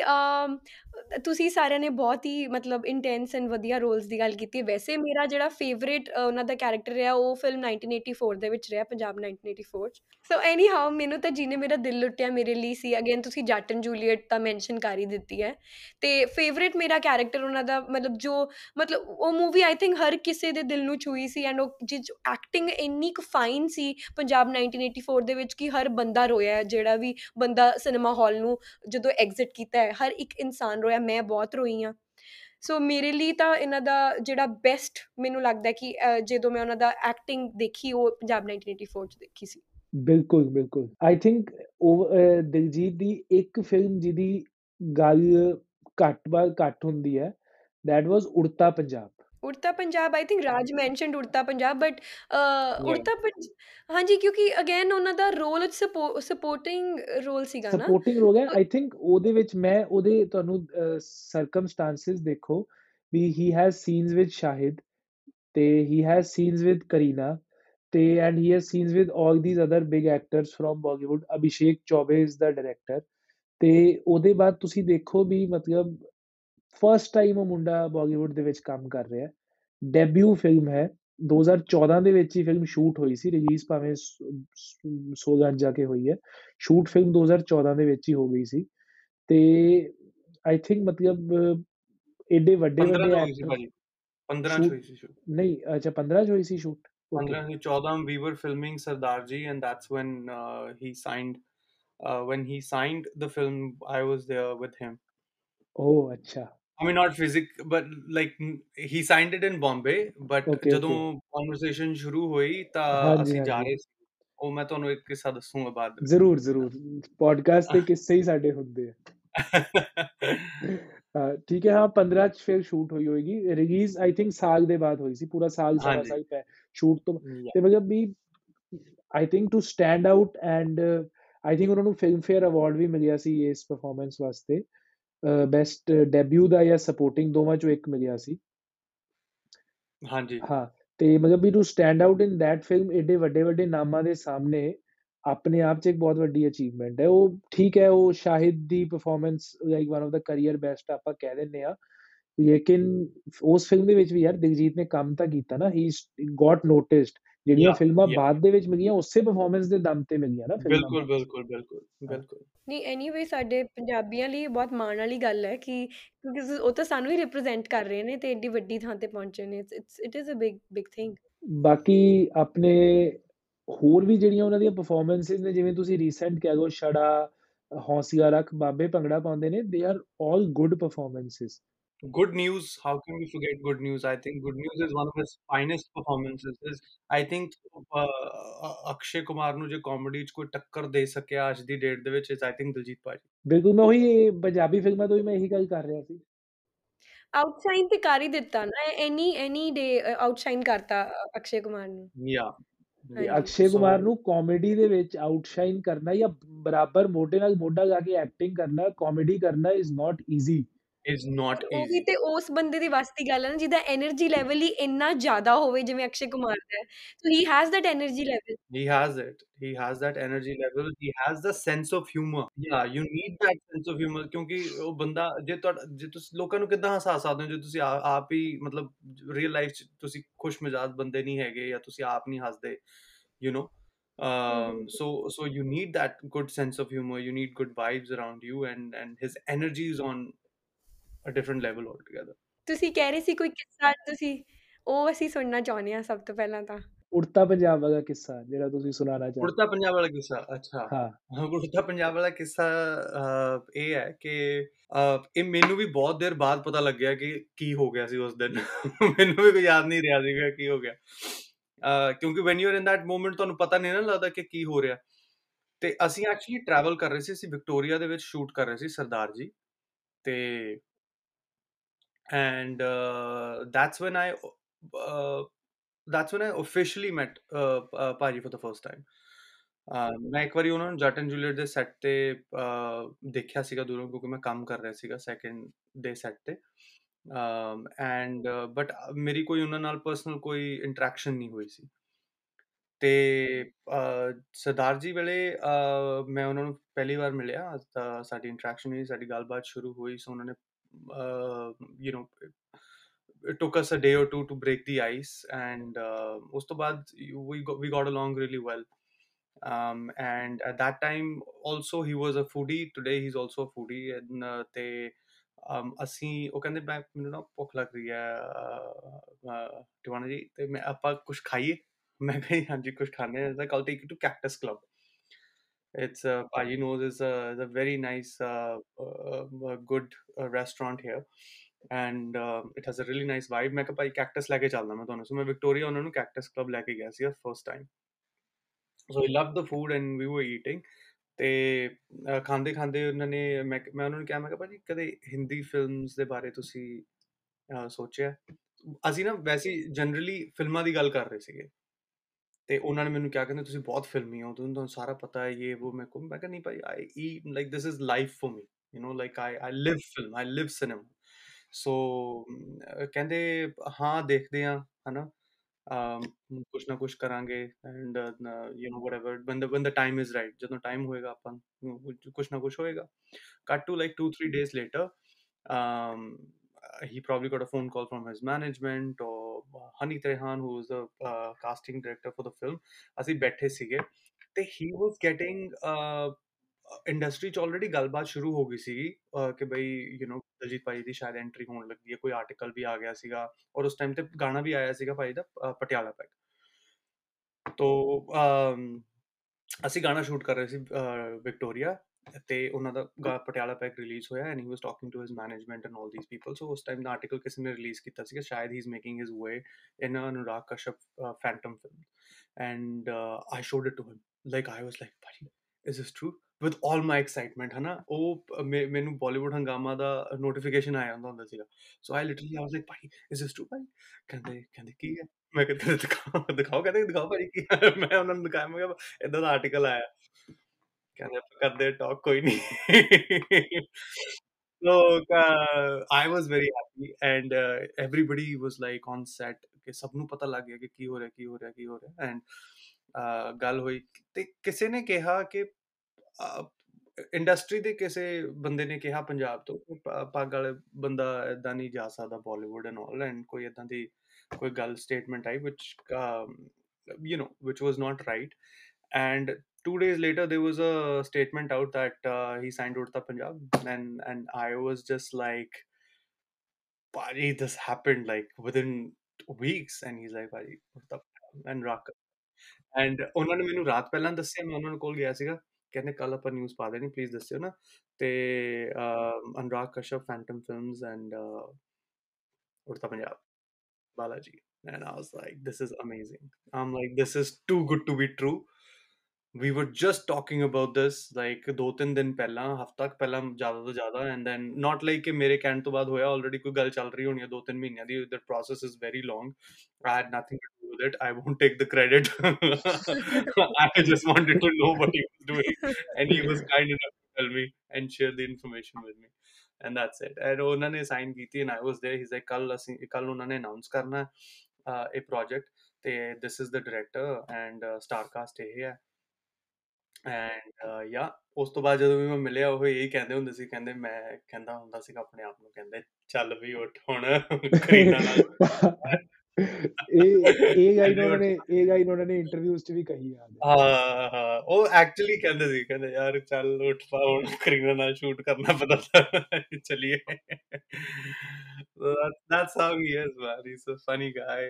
ਤੁਸੀਂ ਸਾਰਿਆਂ ਨੇ ਬਹੁਤ ਹੀ ਮਤਲਬ ਇੰਟੈਂਸ ਐਂਡ ਵਧੀਆ ਰੋਲਸ ਦੀ ਗੱਲ ਕੀਤੀ। ਵੈਸੇ ਮੇਰਾ ਜਿਹੜਾ ਫੇਵਰੇਟ ਉਹਨਾਂ ਦਾ ਕੈਰੈਕਟਰ ਰਿਹਾ ਉਹ ਫਿਲਮ 1984 ਦੇ ਵਿੱਚ ਰਿਹਾ ਪੰਜਾਬ 1984 ਚ। ਸੋ ਐਨੀ ਹਾਊ ਮੈਨੂੰ ਤਾਂ ਜਿਹਨੇ ਮੇਰਾ ਦਿਲ ਲੁੱਟਿਆ ਮੇਰੇ ਲਈ ਸੀ। ਅਗੇਨ ਤੁਸੀਂ ਜੱਟ ਐਂਡ ਜੂਲੀਅਟ ਤਾਂ ਮੈਂਸ਼ਨ ਕਰ ਹੀ ਦਿੱਤੀ ਹੈ। ਤੇ ਫੇਵਰੇਟ ਮੇਰਾ ਕੈਰੈਕਟਰ ਉਹਨਾਂ ਦਾ ਮਤਲਬ ਜੋ ਮਤਲਬ ਉਹ ਮੂਵੀ ਆਈ ਥਿੰਕ ਹਰ ਕਿਸੇ ਦੇ ਦਿਲ ਨੂੰ ਛੂਈ ਸੀ ਐਂਡ ਉਹ ਜਿ ਐਕਟਿੰਗ ਇੰਨੀ ਕੁ ਫਾਈਨ ਸੀ ਪੰਜਾਬ 1984 ਦੇ ਵਿੱਚ ਕਿ ਹਰ ਬੰਦਾ ਰੋਇਆ ਜਿਹੜਾ ਵੀ ਬੰਦਾ ਸਿਨੇਮਾ ਹਾਲ ਨੂੰ ਜਦੋਂ ਐਗਜ਼ਿਟ ਕੀਤਾ ਹੈ ਹਰ ਇੱਕ ਇਨਸਾਨ ਰੋਇਆ ਮੈਂ ਬਹੁਤ ਰੋਈ ਆ ਸੋ ਮੇਰੇ ਲਈ ਤਾਂ ਇਹਨਾਂ ਦਾ ਜਿਹੜਾ ਬੈਸਟ ਮੈਨੂੰ ਲੱਗਦਾ ਕਿ ਅ, ਜਦੋਂ ਮੈਂ ਉਹਨਾਂ ਦਾ ਐਕਟਿੰਗ ਦੇਖੀ ਉਹ ਪੰਜਾਬ 1984 ਚ ਦੇਖੀ ਸੀ। ਬਿਲਕੁਲ ਬਿਲਕੁਲ। ਆਈ ਥਿੰਕ ਦਿਲਜੀਤ ਦੀ ਇੱਕ ਫਿਲਮ ਜਿਹਦੀ ਗੱਲ ਘੱਟ ਬਾਰ ਘੱਟ ਹੁੰਦੀ ਹੈ that was Udta Punjab. Udta Punjab I think Raj mentioned Udta Punjab but. Udta ਹਾਂਜੀ ਕਿਉਂਕਿ ਅਗੇਨ ਉਹਨਾਂ ਦਾ ਰੋਲ ਸਪੋਰਟਿੰਗ ਰੋਲ ਸੀਗਾ ਨਾ। ਸਪੋਰਟਿੰਗ ਰੋਲ ਹੈ। ਆਈ ਥਿੰਕ ਉਹਦੇ ਵਿੱਚ ਮੈਂ ਉਹਦੇ ਤੁਹਾਨੂੰ ਸਰਕਮਸਟੈਂਸਸ ਦੇਖੋ ਵੀ he has scenes with Shahid ਤੇ he has scenes with Kareena ਤੇ and he has scenes with 올 these other big actors from Bollywood Abhishek Chaubey is the director ਤੇ ਉਹਦੇ ਬਾਅਦ ਤੁਸੀਂ ਦੇਖੋ ਵੀ ਮਤਲਬ ਫਰਸਟ ਟਾਈਮ ਉਹ ਮੁੰਡਾ ਬਾਲੀਵੁੱਡ ਦੇ ਵਿੱਚ ਕੰਮ ਕਰ ਰਿਹਾ ਹੈ ਡੈਬਿਊ ਫਿਲਮ ਹੈ 2014 ਦੇ ਵਿੱਚ ਹੀ ਫਿਲਮ ਸ਼ੂਟ ਹੋਈ ਸੀ ਰਿਲੀਜ਼ ਭਾਵੇਂ 16 ਜਾ ਕੇ ਹੋਈ ਹੈ ਸ਼ੂਟ ਫਿਲਮ 2014 ਦੇ ਵਿੱਚ ਹੀ ਹੋ ਗਈ ਸੀ ਤੇ ਆਈ ਥਿੰਕ ਮਤਲਬ ਏਡੇ ਵੱਡੇ 15 ਵੱਡੇ ਚ ਹੋਈ ਸੀ ਐਕਟਰ ਭਾਜੀ 15 ਚ Shoot- ਹੋਈ ਸੀ shoot। ਨਹੀਂ ਅੱਛਾ 15 ਚ ਹੋਈ ਸੀ ਸ਼ੂਟ 15 से 14 we were filming Sardar Ji and that's when uh, he signed uh, when he signed the film I was there with him ਓਹ ਅੱਛਾ I mean not physic but like he signed it in Bombay but Okay, ਜਦੋਂ okay. conversation ਸ਼ੁਰੂ ਹੋਈ ਤਾਂ ਅਸੀਂ ਜਾ। ਰਹੇ ਸੀ ਉਹ ਮੈਂ ਤੁਹਾਨੂੰ ਇੱਕ ਕਿੱਸਾ ਦੱਸੂਗਾ ਬਾਅਦ ਵਿੱਚ ਜ਼ਰੂਰ ਜ਼ਰੂਰ ਪੋਡਕਾਸਟ ਤੇ ਕਿੱਸੇ ਹੀ ਸਾਡੇ ਹੁੰਦੇ ਆ ਠੀਕ ਹੈ ਹਾਂ 15 ਚ ਫਿਰ ਸ਼ੂਟ ਹੋਈ ਹੋਏਗੀ ਰਿਲੀਜ਼ ਆਈ ਥਿੰਕ ਸਾਲ ਦੇ ਬਾਅਦ ਹੋਈ ਸੀ ਪੂਰਾ ਸਾਲ ਸਵਾ ਹਾਂਜੀ। ਸਾਲ ਪੈ ਸ਼ੂਟ ਤੋਂ. ਤੇ ਮਤਲਬ ਵੀ I think to stand out and I think ਉਹਨਾਂ ਨੂੰ ਫਿਲਮ ਫੇਅਰ ਅਵਾਰਡ ਵੀ ਮਿਲਿਆ ਸੀ ਇਸ ਪਰਫਾਰਮੈਂਸ ਵਾਸਤੇ ਬੈਸਟ ਡੈਬਿਊ ਦਾ ਜਾਂ ਸਪੋਰਟਿੰਗ ਦੋਵਾਂ ਚੋਂ ਇੱਕ ਮਿਲਿਆ ਸੀ ਹਾਂਜੀ ਹਾਂ ਤੇ ਮਤਲਬ ਵੀ to stand out in that film ਏਡੇ ਵੱਡੇ ਵੱਡੇ ਨਾਮਾਂ ਦੇ ਸਾਹਮਣੇ ਆਪਣੇ ਆਪ 'ਚ ਇੱਕ ਬਹੁਤ ਵੱਡੀ ਅਚੀਵਮੈਂਟ ਹੈ ਉਹ ਠੀਕ ਹੈ ਉਹ ਸ਼ਾਹਿਦ ਦੀ performance like one of the career best ਆਪਾਂ ਕਹਿ ਦਿੰਦੇ ਆ ਲੇਕਿਨ ਉਸ ਫਿਲਮ ਦੇ ਵਿੱਚ ਵੀ ਯਾਰ ਦਿਲਜੀਤ ਨੇ ਕੰਮ ਤਾਂ ਕੀਤਾ ਨਾ ਹੀ ਗਾਟ ਨੋਟਿਸਡ ਜਿਹੜੀਆਂ ਫਿਲਮਾਂ. ਬਾਅਦ ਦੇ ਵਿੱਚ ਮਿਲੀਆਂ ਉਸੇ ਪਰਫਾਰਮੈਂਸ ਦੇ ਦਮ ਤੇ ਮਿਲੀਆਂ ਨਾ ਫਿਲਮਾਂ ਬਿਲਕੁਲ ਬਿਲਕੁਲ ਬਿਲਕੁਲ ਬਿਲਕੁਲ ਨਹੀਂ ਐਨੀਵੇ ਸਾਡੇ ਪੰਜਾਬੀਆਂ ਲਈ ਬਹੁਤ ਮਾਣ ਵਾਲੀ ਗੱਲ ਹੈ ਕਿ ਕਿਉਂਕਿ ਉਹ ਤਾਂ ਸਾਨੂੰ ਹੀ ਰਿਪਰੈਜ਼ੈਂਟ ਕਰ ਰਹੇ ਨੇ ਤੇ ਏਡੀ ਵੱਡੀ ਥਾਂ ਤੇ ਪਹੁੰਚੇ ਨੇ it's it is a big big thing ਬਾਕੀ ਆਪਣੇ ਹੋਰ ਵੀ ਜਿਹੜੀਆਂ ਉਹਨਾਂ ਦੀਆਂ ਪਰਫਾਰਮੈਂਸਿਸ ਨੇ ਜਿਵੇਂ ਤੁਸੀਂ ਰੀਸੈਂਟ ਕਹਿ ਲਓ ਛੜਾ ਹੌਸਲਾ ਰੱਖ ਬਾਬੇ ਭੰਗੜਾ ਪਾਉਂਦੇ ਨੇ they are 올 good performances good news how can we forget good news? I think good news is one of his finest performances is i think uh, uh, Akshay Kumar ਨੂੰ ਜੇ ਕਾਮੇਡੀ ਚ ਕੋਈ ਟੱਕਰ ਦੇ ਸਕਿਆ ਅੱਜ ਦੀ ਡੇਟ ਦੇ ਵਿੱਚ is i think ਦਿਲਜੀਤ ਭਾਜੀ ਬਿਲਕੁਲ ਮੈਂ ਉਹੀ ਪੰਜਾਬੀ ਫਿਲਮਾਂ ਤੋਂ ਹੀ ਮੈਂ ਇਹੀ ਗੱਲ ਕਰ ਰਿਹਾ ਸੀ। ਆਊਟਸ਼ਾਈਨ ਤੇ ਕਰ ਹੀ ਦਿੱਤਾ ਨਾ ਐਨੀ ਐਨੀ ਡੇ ਆਊਟਸ਼ਾਈਨ ਕਰਤਾ ਅਕਸ਼ੇ ਕੁਮਾਰ ਨੂੰ। ਹਾਂਜੀ। ਅਕਸ਼ੇ ਕੁਮਾਰ ਨੂੰ ਕਾਮੇਡੀ ਦੇ ਵਿੱਚ ਆਊਟਸ਼ਾਈਨ ਕਰਨਾ ਜਾਂ ਬਰਾਬਰ ਮੋਢੇ ਨਾਲ ਮੋਢਾ ਲਾ ਕੇ ਐਕਟਿੰਗ ਕਰਨਾ ਕਾਮੇਡੀ ਕਰਨਾ is not easy is not ਤੇ ਉਹ ਵੀ easy ਤੇ ਉਸ ਬੰਦੇ ਦੀ ਵੱਸ ਦੀ ਗੱਲ ਹੈ ਨਾ ਜਿਹਦਾ એનર્ਜੀ ਲੈਵਲ ਹੀ ਇੰਨਾ ਜ਼ਿਆਦਾ ਹੋਵੇ ਜਿਵੇਂ ਅਕਸ਼ੇ ਕੁਮਾਰ ਦਾ ਹੈ so he has that energy level he has it he has that energy level he has the sense of humor yeah you need that sense of humor ਕਿਉਂਕਿ ਉਹ ਬੰਦਾ ਜੇ ਤੁਹਾਡਾ ਜੇ ਤੁਸੀਂ ਲੋਕਾਂ ਨੂੰ ਕਿੱਦਾਂ ਹਸਾ ਸਕਦੇ ਹੋ ਜੇ ਤੁਸੀਂ ਆ- ਆਪ ਹੀ ਮਤਲਬ ਰੀਅਲ ਲਾਈਫ 'ਚ ਤੁਸੀਂ ਖੁਸ਼ਮਿਜ਼ਾਜ ਬੰਦੇ ਨਹੀਂ ਹੈਗੇ ਜਾਂ ਤੁਸੀਂ ਆਪ ਨਹੀਂ ਹੱਸਦੇ you know um so so you need that good sense of humor you need good vibes around you and and his energy is on a different level altogether. ਤੁਸੀਂ ਕਹਿ ਰਹੇ ਸੀ ਕੋਈ ਕਿੱਸਾ ਤੁਸੀਂ ਉਹ ਅਸੀਂ ਸੁਣਨਾ ਚਾਹੁੰਦੇ ਹਾਂ ਸਭ ਤੋਂ ਪਹਿਲਾਂ ਤਾਂ। ਉੜਤਾ ਪੰਜਾਬ ਵਾਲਾ ਕਿੱਸਾ ਜਿਹੜਾ ਤੁਸੀਂ ਸੁਣਾਉਣਾ ਚਾਹੁੰਦੇ ਉੜਤਾ ਪੰਜਾਬ ਵਾਲਾ ਕਿੱਸਾ ਅੱਛਾ। ਹਾਂ। ਉੜਤਾ ਪੰਜਾਬ ਵਾਲਾ ਕਿੱਸਾ ਇਹ ਹੈ ਕਿ ਇਹ ਮੈਨੂੰ ਵੀ ਬਹੁਤ ਦੇਰ ਬਾਅਦ ਪਤਾ ਲੱਗਿਆ ਕਿ ਕੀ ਹੋ ਗਿਆ ਸੀ ਉਸ ਦਿਨ। ਮੈਨੂੰ ਵੀ ਕੋਈ ਯਾਦ ਨਹੀਂ ਰਿਹਾ ਸੀਗਾ ਕੀ ਹੋ ਗਿਆ। ਕਿਉਂਕਿ when you are in that moment ਤੁਹਾਨੂੰ ਪਤਾ ਨਹੀਂ ਨਾ ਲੱਗਦਾ ਕਿ ਕੀ ਹੋ ਰਿਹਾ। ਤੇ ਅਸੀਂ ਐਕਚੁਅਲੀ ਟਰੈਵਲ ਕਰ ਰਹੇ ਸੀ ਅਸੀਂ ਵਿਕਟੋਰੀਆ ਦੇ ਵਿੱਚ ਸ਼ੂਟ ਕਰ ਰਹੇ ਸੀ ਸਰਦਾਰ ਜੀ। ਤੇ and uh, that's when I uh, that's when I officially met uh, uh, Paji for the first time. Uh, ਮੈਂ ਇੱਕ ਵਾਰੀ ਉਹਨਾਂ ਨੂੰ ਜੱਟ ਐਂਡ ਜੂਲੀਅਟ ਦੇ ਸੈੱਟ ਤੇ uh, ਦੇਖਿਆ ਸੀਗਾ ਦੂਰੋਂ ਕਿਉਂਕਿ ਮੈਂ ਕੰਮ ਕਰ ਰਿਹਾ ਸੀਗਾ ਸੈਕੰਡ ਦੇ ਸੈੱਟ ਤੇ ਐਂਡ ਬਟ ਮੇਰੀ ਕੋਈ ਉਹਨਾਂ ਨਾਲ ਪਰਸਨਲ ਕੋਈ ਇੰਟਰੈਕਸ਼ਨ ਨਹੀਂ ਹੋਈ ਸੀ ਤੇ ਅਹ, ਸਰਦਾਰ ਜੀ ਵੇਲੇ ਅਹ, ਮੈਂ ਉਹਨਾਂ ਨੂੰ ਪਹਿਲੀ ਵਾਰ ਮਿਲਿਆ ਤਾਂ ਸਾਡੀ ਇੰਟਰੈਕਸ਼ਨ ਹੋਈ ਸਾਡੀ ਗੱਲਬਾਤ ਸ਼ੁਰੂ ਹੋਈ ਸੋ ਉਹਨਾਂ ਨੇ you know it took us a day or two to break the ice and uh, ਉਸ ਤੋਂ ਬਾਅਦ we got, we got along really well um, and at that time also he was a foodie today he's also a foodie and uh, ਤੇ um, ਅਸੀਂ ਉਹ ਕਹਿੰਦੇ ਮੈਂ ਮੈਨੂੰ ਨਾ ਭੁੱਖ ਲੱਗ ਰਹੀ ਹੈ ਟਿਵਾਣਾ ਜੀ ਤੇ ਮੈਂ ਆਪਾਂ ਕੁਝ ਖਾਈਏ ਮੈਂ ਕਿਹਾ ਜੀ, ਹਾਂਜੀ ਕੁਝ ਖਾਣੇ ਹੈ like I'll take you to Cactus Club it's uh, Paji knows is a, is a very nice uh, uh, uh, good uh, restaurant here and it has a really nice vibe ਮੈਂ ਕਿਹਾ ਭਾਈ cactus ਲੈ ਕੇ ਚੱਲਦਾ ਮੈਂ ਤੁਹਾਨੂੰ ਸੋ ਮੈਂ Victoria ਉਹਨਾਂ ਨੂੰ cactus club ਲੈ ਕੇ ਗਿਆ ਸੀ first time so I love the food and we were eating ਤੇ ਖਾਂਦੇ ਖਾਂਦੇ ਉਹਨਾਂ ਨੇ ਮੈਂ ਮੈਂ ਉਹਨਾਂ ਨੂੰ ਕਿਹਾ ਮੈਂ ਕਿਹਾ ਭਾਜੀ ਕਦੇ ਹਿੰਦੀ ਫਿਲਮਸ ਦੇ ਬਾਰੇ ਤੁਸੀਂ ਸੋਚਿਆ ਅਸੀਂ ਨਾ ਵੈਸੇ ਜਨਰਲੀ ਫਿਲਮਾਂ ਦੀ ਗੱਲ ਕਰ ਰਹੇ ਸੀਗੇ ਤੇ ਉਹਨਾਂ ਨੇ ਮੈਨੂੰ ਕਿਹਾ ਕਹਿੰਦੇ ਤੁਸੀਂ ਬਹੁਤ ਫਿਲਮੀ ਹੋ ਤੁਹਾਨੂੰ ਤੁਹਾਨੂੰ ਸਾਰਾ ਪਤਾ ਹੈ ਇਹ, ਉਹ ਮੈਂ ਕੋ ਮੈਂ ਕਹਿੰਦਾ ਨਹੀਂ ਭਾਈ I E like this is life for me you know like I I live film I live cinema so ਕਹਿੰਦੇ, ਹਾਂ, ਦੇਖਦੇ ਆ ਹਨਾ ਕੁਝ ਨਾ ਕੁਝ ਕਰਾਂਗੇ and you know whatever one the one the time is right ਜਦੋਂ ਟਾਈਮ ਹੋਏਗਾ ਆਪਾਂ ਕੁਝ ਨਾ ਕੁਝ ਹੋਏਗਾ। Cut to like 2 3 days later um he probably got a phone call from his management or Hani Trehan who was the uh, casting director for the film. ਅਸੀਂ ਬੈਠੇ ਸੀਗੇ ਤੇ he was getting uh, industry ਚ already ਗੱਲਬਾਤ ਸ਼ੁਰੂ ਹੋ ਗਈ ਸੀਗੀ ਕਿ ਬਈ ਯੂ نو ਦਲਜੀਤ ਭਾਈ ਦੀ ਸ਼ਾਇਦ ਐਂਟਰੀ ਹੋਣ ਲੱਗੀ ਹੈ ਕੋਈ ਆਰਟੀਕਲ ਵੀ ਆ ਗਿਆ ਸੀਗਾ ਔਰ ਉਸ ਟਾਈਮ ਤੇ ਗਾਣਾ ਵੀ ਆਇਆ ਸੀਗਾ ਭਾਈ ਦਾ ਪਟਿਆਲਾ ਪੈਕ ਤੋ ਅਸੀਂ ਗਾਣਾ ਸ਼ੂਟ ਕਰ ਰਹੇ ਸੀ ਵਿਕਟੋਰੀਆ ਤੇ ਉਹਨਾਂ ਦਾ ਪਟਿਆਲਾ ਪੈਕ ਰਿਲੀਜ਼ ਹੋਇਆ and he was talking to his management and all these people so ਉਸ ਟਾਈਮ ਦਾ ਆਰਟੀਕਲ ਕਿਸੇ ਨੇ ਰਿਲੀਜ਼ ਕੀਤਾ ਸੀਗਾ ਸ਼ਾਇਦ he is making his way in Anurag Kashyap Phantom film and I showed it to him like I was like Bhai is this true with all my excitement ਹਨਾ? ਉਹ ਮੈਨੂੰ ਬਾਲੀਵੁੱਡ ਹੰਗਾਮਾ ਦਾ notification ਆਇਆ ਹੁੰਦਾ ਹੁੰਦਾ ਸੀਗਾ। So I literally I was like Bhai is this true ਭਾਈ ਕਹਿੰਦੇ ਕਹਿੰਦੇ ਕੀ ਹੈ? ਮੈਂ ਕਹਿੰਦਾ ਦਿਖਾਓ ਦਿਖਾਓ ਕਹਿੰਦੇ ਦਿਖਾਓ ਭਾਈ ਕੀ ਮੈਂ ਉਹਨਾਂ ਨੂੰ ਦਿਖਾਇਆ ਮੈਂ ਕਿਹਾ ਇਦਾਂ ਦਾ ਆਰਟੀਕਲ ਆਇਆ। ਕਹਿੰਦੇ ਕਰਦੇ ਟਾਕ ਕੋਈ ਨਹੀਂ so uh, I was very happy and uh, everybody was like on set ਕਿ ਸਭ ਨੂੰ ਪਤਾ ਲੱਗ ਗਿਆ ਕਿ ਕੀ ਹੋ ਰਿਹਾ ਕੀ ਹੋ ਰਿਹਾ ਕੀ ਹੋ ਰਿਹਾ ਐਂਡ ਗੱਲ ਹੋਈ ਤੇ ਕਿਸੇ ਨੇ ਕਿਹਾ ਕਿ ਇੰਡਸਟਰੀ ਦੇ ਕਿਸੇ ਬੰਦੇ ਨੇ ਕਿਹਾ ਪੰਜਾਬ ਤੋਂ ਪੱਗ ਵਾਲੇ ਬੰਦਾ ਇਦਾਂ ਨਹੀਂ ਜਾ ਸਕਦਾ ਬਾਲੀਵੁੱਡ ਐਂਡ ਆਲ ਐਂਡ ਕੋਈ ਇਦਾਂ ਦੀ ਕੋਈ ਗੱਲ ਸਟੇਟਮੈਂਟ ਆਈ ਵਿਚ you know which was not right and two days later there was a statement out that uh, he signed Urta Punjab and and I was just like Pari, this happened like within weeks and he's like Pari, Urta and Raka and ਉਹਨਾਂ ਨੇ ਮੈਨੂੰ ਰਾਤ ਪਹਿਲਾਂ ਦੱਸਿਆ ਮੈਂ ਉਹਨਾਂ ਕੋਲ ਗਿਆ ਸੀਗਾ ਕਹਿੰਦੇ ਕੱਲ ਆਪਾਂ ਨਿਊਜ਼ ਪਾ ਦੇਣੀ ਪਲੀਜ਼ ਦੱਸਿਓ ਨਾ ਤੇ Anurag Kashyap Phantom Films and Udta Punjab Balaji and I was like, this is amazing. I'm like, this is too good to be true. We were just talking about this like ਦੋ ਤਿੰਨ ਦਿਨ ਪਹਿਲਾਂ ਹਫਤਾ ਤੱਕ ਪਹਿਲਾਂ ਜ਼ਿਆਦਾ ਤੋਂ ਜ਼ਿਆਦਾ and then not like ਕਿ ਮੇਰੇ ਕਹਿਣ ਤੋਂ ਬਾਅਦ ਹੋਇਆ already ਕੋਈ ਗੱਲ ਚੱਲ ਰਹੀ ਹੋਣੀ ਹੈ ਦੋ ਤਿੰਨ ਮਹੀਨਿਆਂ ਦੀ the process is very long I had nothing to do with it I won't take the credit I just wanted to know what he was doing and he was kind enough to tell me and share the information with me and that's it and ਉਹਨਾਂ ਨੇ sign ਕੀਤੀ and I was there he's like ਕੱਲ ਅਸੀਂ ਕੱਲ ਉਹਨਾਂ ਨੇ announce ਕਰਨਾ ਇਹ ਪ੍ਰੋਜੈਕਟ ਤੇ this is the director and star cast ਇਹ ਹੈ ਐਂਡ ਯਾ ਉਸ ਤੋਂ ਬਾਅਦ ਜਦੋਂ ਵੀ ਮੈਂ ਮਿਲਿਆ ਉਹ ਇਹੀ ਕਹਿੰਦੇ ਹੁੰਦੇ ਸੀ ਕਹਿੰਦੇ ਮੈਂ ਕਹਿੰਦਾ ਹੁੰਦਾ ਸੀਗਾ ਆਪਣੇ ਆਪ ਨੂੰ ਕਹਿੰਦੇ ਚੱਲ ਵੀ ਉੱਠ ਹੁਣ ਕਰੀਨਾ ਨਾਲ ਇਹ ਇਹ ਗਾਈ ਉਹਨਾਂ ਨੇ ਇਹ ਗਾਈ ਉਹਨਾਂ ਨੇ ਇੰਟਰਵਿਊਜ਼ 'ਚ ਵੀ ਕਹੀ ਆ ਹਾਂ ਹਾਂ ਉਹ ਐਕਚੁਅਲੀ ਕਹਿੰਦੇ ਸੀ ਕਹਿੰਦੇ ਯਾਰ ਚੱਲ ਉੱਠ ਪਾ ਹੁਣ ਕਰੀਨਾ ਨਾਲ ਸ਼ੂਟ ਕਰਨਾ ਪਤਾ ਚਲਿਏ। That's how he is man. He's a funny guy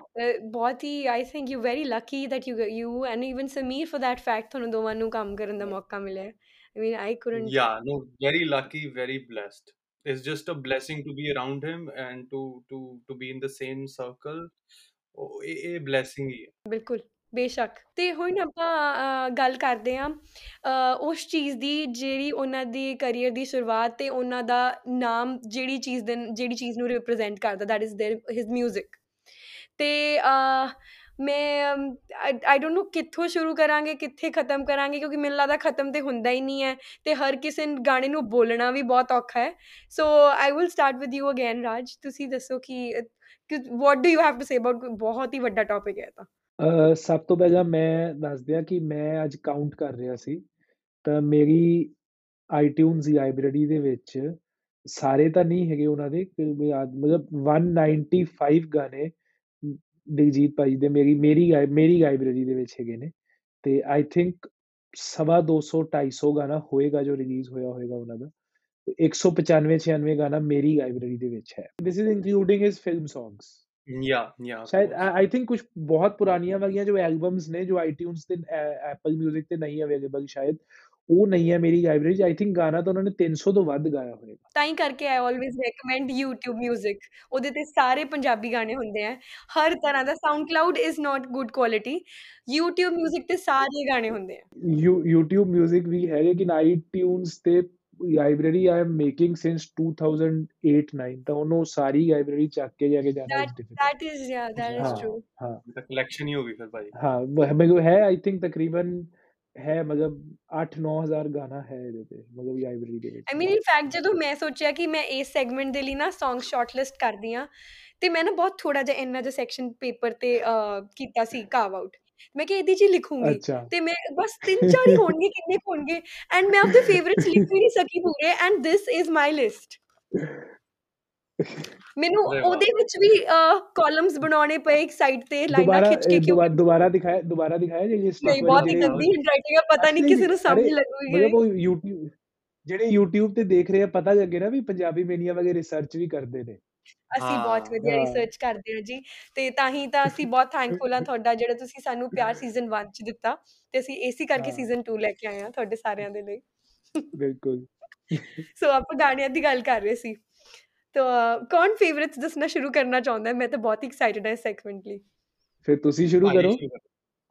uh, ਬਹੁਤ ਹੀ I think you very lucky that you you and even Sameer for that fact ਤੁਹਾਨੂੰ ਦੋਵਾਂ ਨੂੰ ਕੰਮ ਕਰਨ ਦਾ ਮੌਕਾ ਮਿਲਿਆ I mean I couldn't yeah no very lucky very blessed. It's just a blessing to be around him and to to to be in the same circle. Oh, a, a blessing ही है ਬਿਲਕੁਲ ਬੇਸ਼ੱਕ ਤੇ ਹੁਣ ਆਪਾਂ ਅ, ਗੱਲ ਕਰਦੇ ਹਾਂ ਅ, ਉਸ ਚੀਜ਼ ਦੀ ਜਿਹੜੀ ਉਹਨਾਂ ਦੀ ਕੈਰੀਅਰ ਦੀ ਸ਼ੁਰੂਆਤ ਤੇ ਉਹਨਾਂ ਦਾ ਨਾਮ ਜਿਹੜੀ ਚੀਜ਼ ਦੇ ਜਿਹੜੀ ਚੀਜ਼ ਨੂੰ ਰਿਪਰੈਜ਼ੈਂਟ ਕਰਦਾ ਦੈਟ ਇਜ਼ देयर ਹਿਸ 뮤직 ਤੇ ਮੈਂ ਆਈ ਡੋਨਟ ਨੋ ਕਿੱਥੋਂ ਸ਼ੁਰੂ ਕਰਾਂਗੇ, ਕਿੱਥੇ ਖਤਮ ਕਰਾਂਗੇ, ਕਿਉਂਕਿ ਮੈਨੂੰ ਲੱਗਦਾ ਖਤਮ ਤੇ ਹੁੰਦਾ ਹੀ ਨਹੀਂ ਹੈ ਤੇ ਹਰ ਕਿਸੇ ਗਾਣੇ ਨੂੰ ਬੋਲਣਾ ਵੀ ਬਹੁਤ ਔਖਾ ਹੈ। So I will start with you again Raj ਤੁਸੀਂ ਦੱਸੋ ਕਿ what do you have to say about ਬਹੁਤ ਹੀ ਵੱਡਾ ਟੌਪਿਕ ਹੈ ਤਾਂ। ਸਭ ਤੋਂ ਪਹਿਲਾਂ ਮੈਂ ਦੱਸ ਦਿਆਂ ਕਿ ਮੈਂ ਅੱਜ ਕਾਊਂਟ ਕਰ ਰਿਹਾ ਸੀ, ਤਾਂ ਮੇਰੀ ਆਈਟਿਊਨਸ ਲਾਇਬ੍ਰੇਰੀ ਦੇ ਵਿੱਚ ਸਾਰੇ ਤਾਂ ਨਹੀਂ ਹੈਗੇ ਉਹਨਾਂ ਦੇ ਮਤਲਬ 195 ਗਾਣੇ ਦਿਲਜੀਤ ਭਾਈ ਦੇ ਮੇਰੀ ਮੇਰੀ ਮੇਰੀ ਲਾਇਬ੍ਰੇਰੀ ਦੇ ਵਿੱਚ ਹੈਗੇ ਨੇ ਤੇ ਆਈ ਥਿੰਕ ਸਵਾ 200 250 ਗਾਣਾ ਹੋਏਗਾ ਜੋ ਰਿਲੀਜ਼ ਹੋਇਆ ਹੋਏਗਾ ਉਹਨਾਂ ਦਾ 195 96 ਗਾਣਾ ਮੇਰੀ ਲਾਇਬ੍ਰੇਰੀ ਦੇ ਵਿੱਚ ਹੈ this is including his film songs या या ਸ਼ਾਇਦ ਆਈ ਥਿੰਕ ਕੁਝ ਬਹੁਤ ਪੁਰਾਣੀਆਂ ਵਾਲੀਆਂ ਜੋ ਐਲਬਮਸ ਨੇ ਜੋ ਆਈਟਿਊਨਸ ਤੇ ਐਪਲ 뮤직 ਤੇ ਨਹੀਂ ਅਵੇਲੇਬਲ ਸ਼ਾਇਦ ਉਹ ਨਹੀਂ ਹੈ ਮੇਰੀ ਲਾਇਬ੍ਰੇਰੀ 'ਚ ਆਈ ਥਿੰਕ ਗਾਣਾ ਤਾਂ ਉਹਨਾਂ ਨੇ 300 ਤੋਂ ਵੱਧ ਗਾਇਆ ਹੋਵੇਗਾ ਤਾਂ ਹੀ ਕਰਕੇ I always recommend YouTube Music ਉਹਦੇ ਤੇ ਸਾਰੇ ਪੰਜਾਬੀ ਗਾਣੇ ਹੁੰਦੇ ਆ। ਹਰ ਤਰ੍ਹਾਂ ਦਾ SoundCloud is not good quality YouTube Music ਤੇ ਸਾਰੇ ਗਾਣੇ ਹੁੰਦੇ ਆ। ਯੂ YouTube Music ਵੀ ਹੈ ਲੇਕਿਨ ਆਈਟਿਊਨਸ ਤੇ library I am making since 2008-9 ਤਾਂ ਉਹਨੂੰ ਸਾਰੀ ਲਾਇਬ੍ਰੇਰੀ ਚੱਕ ਕੇ ਜਾ ਕੇ ਜਾਣਾ that is is yeah that is ਹਾਂ ਕਲੈਕਸ਼ਨ ਹੀ। ਹੋ ਗਈ ਫਿਰ ਭਾਜੀ। ਹਾਂ ਮੈਨੂੰ ਹੈ ਆਈ ਥਿੰਕ ਤਕਰੀਬਨ ਹੈ ਮਤਲਬ 8-9000 ਗਾਣਾ ਹੈ ਇਹਦੇ ਤੇ ਮਤਲਬ ਲਾਇਬ੍ਰੇਰੀ ਦੇ ਵਿੱਚ। ਆਈ ਮੀਨ ਇਨ ਫੈਕਟ ਜਦੋਂ ਮੈਂ ਸੋਚਿਆ ਕਿ ਮੈਂ ਇਸ ਸੈਗਮੈਂਟ ਦੇ ਲਈ ਨਾ Song ਸ਼ਾਰਟਲਿਸਟ ਕਰਦੀ ਆ ਤੇ ਮੈਂ ਨਾ ਬਹੁਤ ਥੋੜਾ ਜਿਹਾ ਇੰਨਾ ਜਿਹਾ ਸੈਕਸ਼ਨ ਪੇਪਰ ਤੇ ਕੀਤਾ ਸੀ ਕਾਰਵ ਆਊਟ ਮੈਂ ਕਿ ਇਹਦੀ ਜੀ ਲਿਖੂੰਗੀ। ਤੇ ਮੈਂ ਬਸ ਤਿੰਨ ਚਾਰ ਹੀ ਹੋਣਗੇ ਕਿੰਨੇ ਹੋਣਗੇ। ਐਂਡ ਮੈਂ ਆਪਦੇ ਫੇਵਰਿਟਸ ਲਿਖ ਵੀ ਨਹੀਂ ਸਕੀ ਪੂਰੇ। And this is my list ਮੈਨੂੰ। ਉਹਦੇ ਵਿੱਚ ਵੀ ਕਾਲਮਸ ਬਣਾਉਣੇ ਪਏ ਇੱਕ ਸਾਈਡ ਤੇ ਲਾਈਨਾਂ ਖਿੱਚ ਕੇ ਕਿਉਂਕਿ ਦੁਬਾਰਾ ਦੁਬਾਰਾ ਦਿਖਾਇਆ ਦੁਬਾਰਾ ਦਿਖਾਇਆ ਜੇ ਇਹ ਨਹੀਂ ਬਹੁਤ ਹੀ ਗੰਦੀ ਹੈਂਡਰਾਈਟਿੰਗ ਹੈ ਪਤਾ ਨਹੀਂ ਕਿਸੇ ਨੂੰ ਸਮਝ ਲੱਗੂਗੀ ਮਤਲਬ ਉਹ YouTube ਜਿਹੜੇ YouTube ਤੇ ਦੇਖ ਰਹੇ ਆ ਪਤਾ ਲੱਗੇ ਨਾ ਵੀ ਪੰਜਾਬੀ ਮੇਨੀਆ ਵਗੇ ਰਿਸਰਚ ਵੀ ਕਰਦੇ ਨੇ ਅਸੀਂ ਬਹੁਤ ਵਧੀਆ। ਰਿਸਰਚ ਕਰਦੇ ਹਾਂ ਜੀ ਤੇ ਤਾਂ ਹੀ ਤਾਂ ਅਸੀਂ ਬਹੁਤ ਥੈਂਕਫੁਲ ਹਾਂ ਤੁਹਾਡਾ ਜਿਹੜਾ ਤੁਸੀਂ ਸਾਨੂੰ ਪਿਆਰ ਸੀਜ਼ਨ 1 ਚ ਦਿੱਤਾ ਤੇ ਅਸੀਂ ਏਸੀ ਕਰਕੇ। ਸੀਜ਼ਨ 2 ਲੈ ਕੇ ਆਏ ਹਾਂ ਤੁਹਾਡੇ ਸਾਰਿਆਂ ਦੇ ਲਈ ਬਿਲਕੁਲ ਸੋ ਆਪਾਂ ਗਾਣਿਆਂ ਦੀ ਗੱਲ ਕਰ ਰਹੇ ਸੀ ਤਾਂ ਕੌਣ ਫੇਵਰਿਟਸ ਦੱਸਣਾ ਸ਼ੁਰੂ ਕਰਨਾ ਚਾਹੁੰਦਾ? ਮੈਂ ਤਾਂ ਬਹੁਤ ਐਕਸਾਈਟਡ ਹਾਂ ਇਸ ਸੈਗਮੈਂਟ ਲਈ। ਫਿਰ ਤੁਸੀਂ ਸ਼ੁਰੂ ਕਰੋ।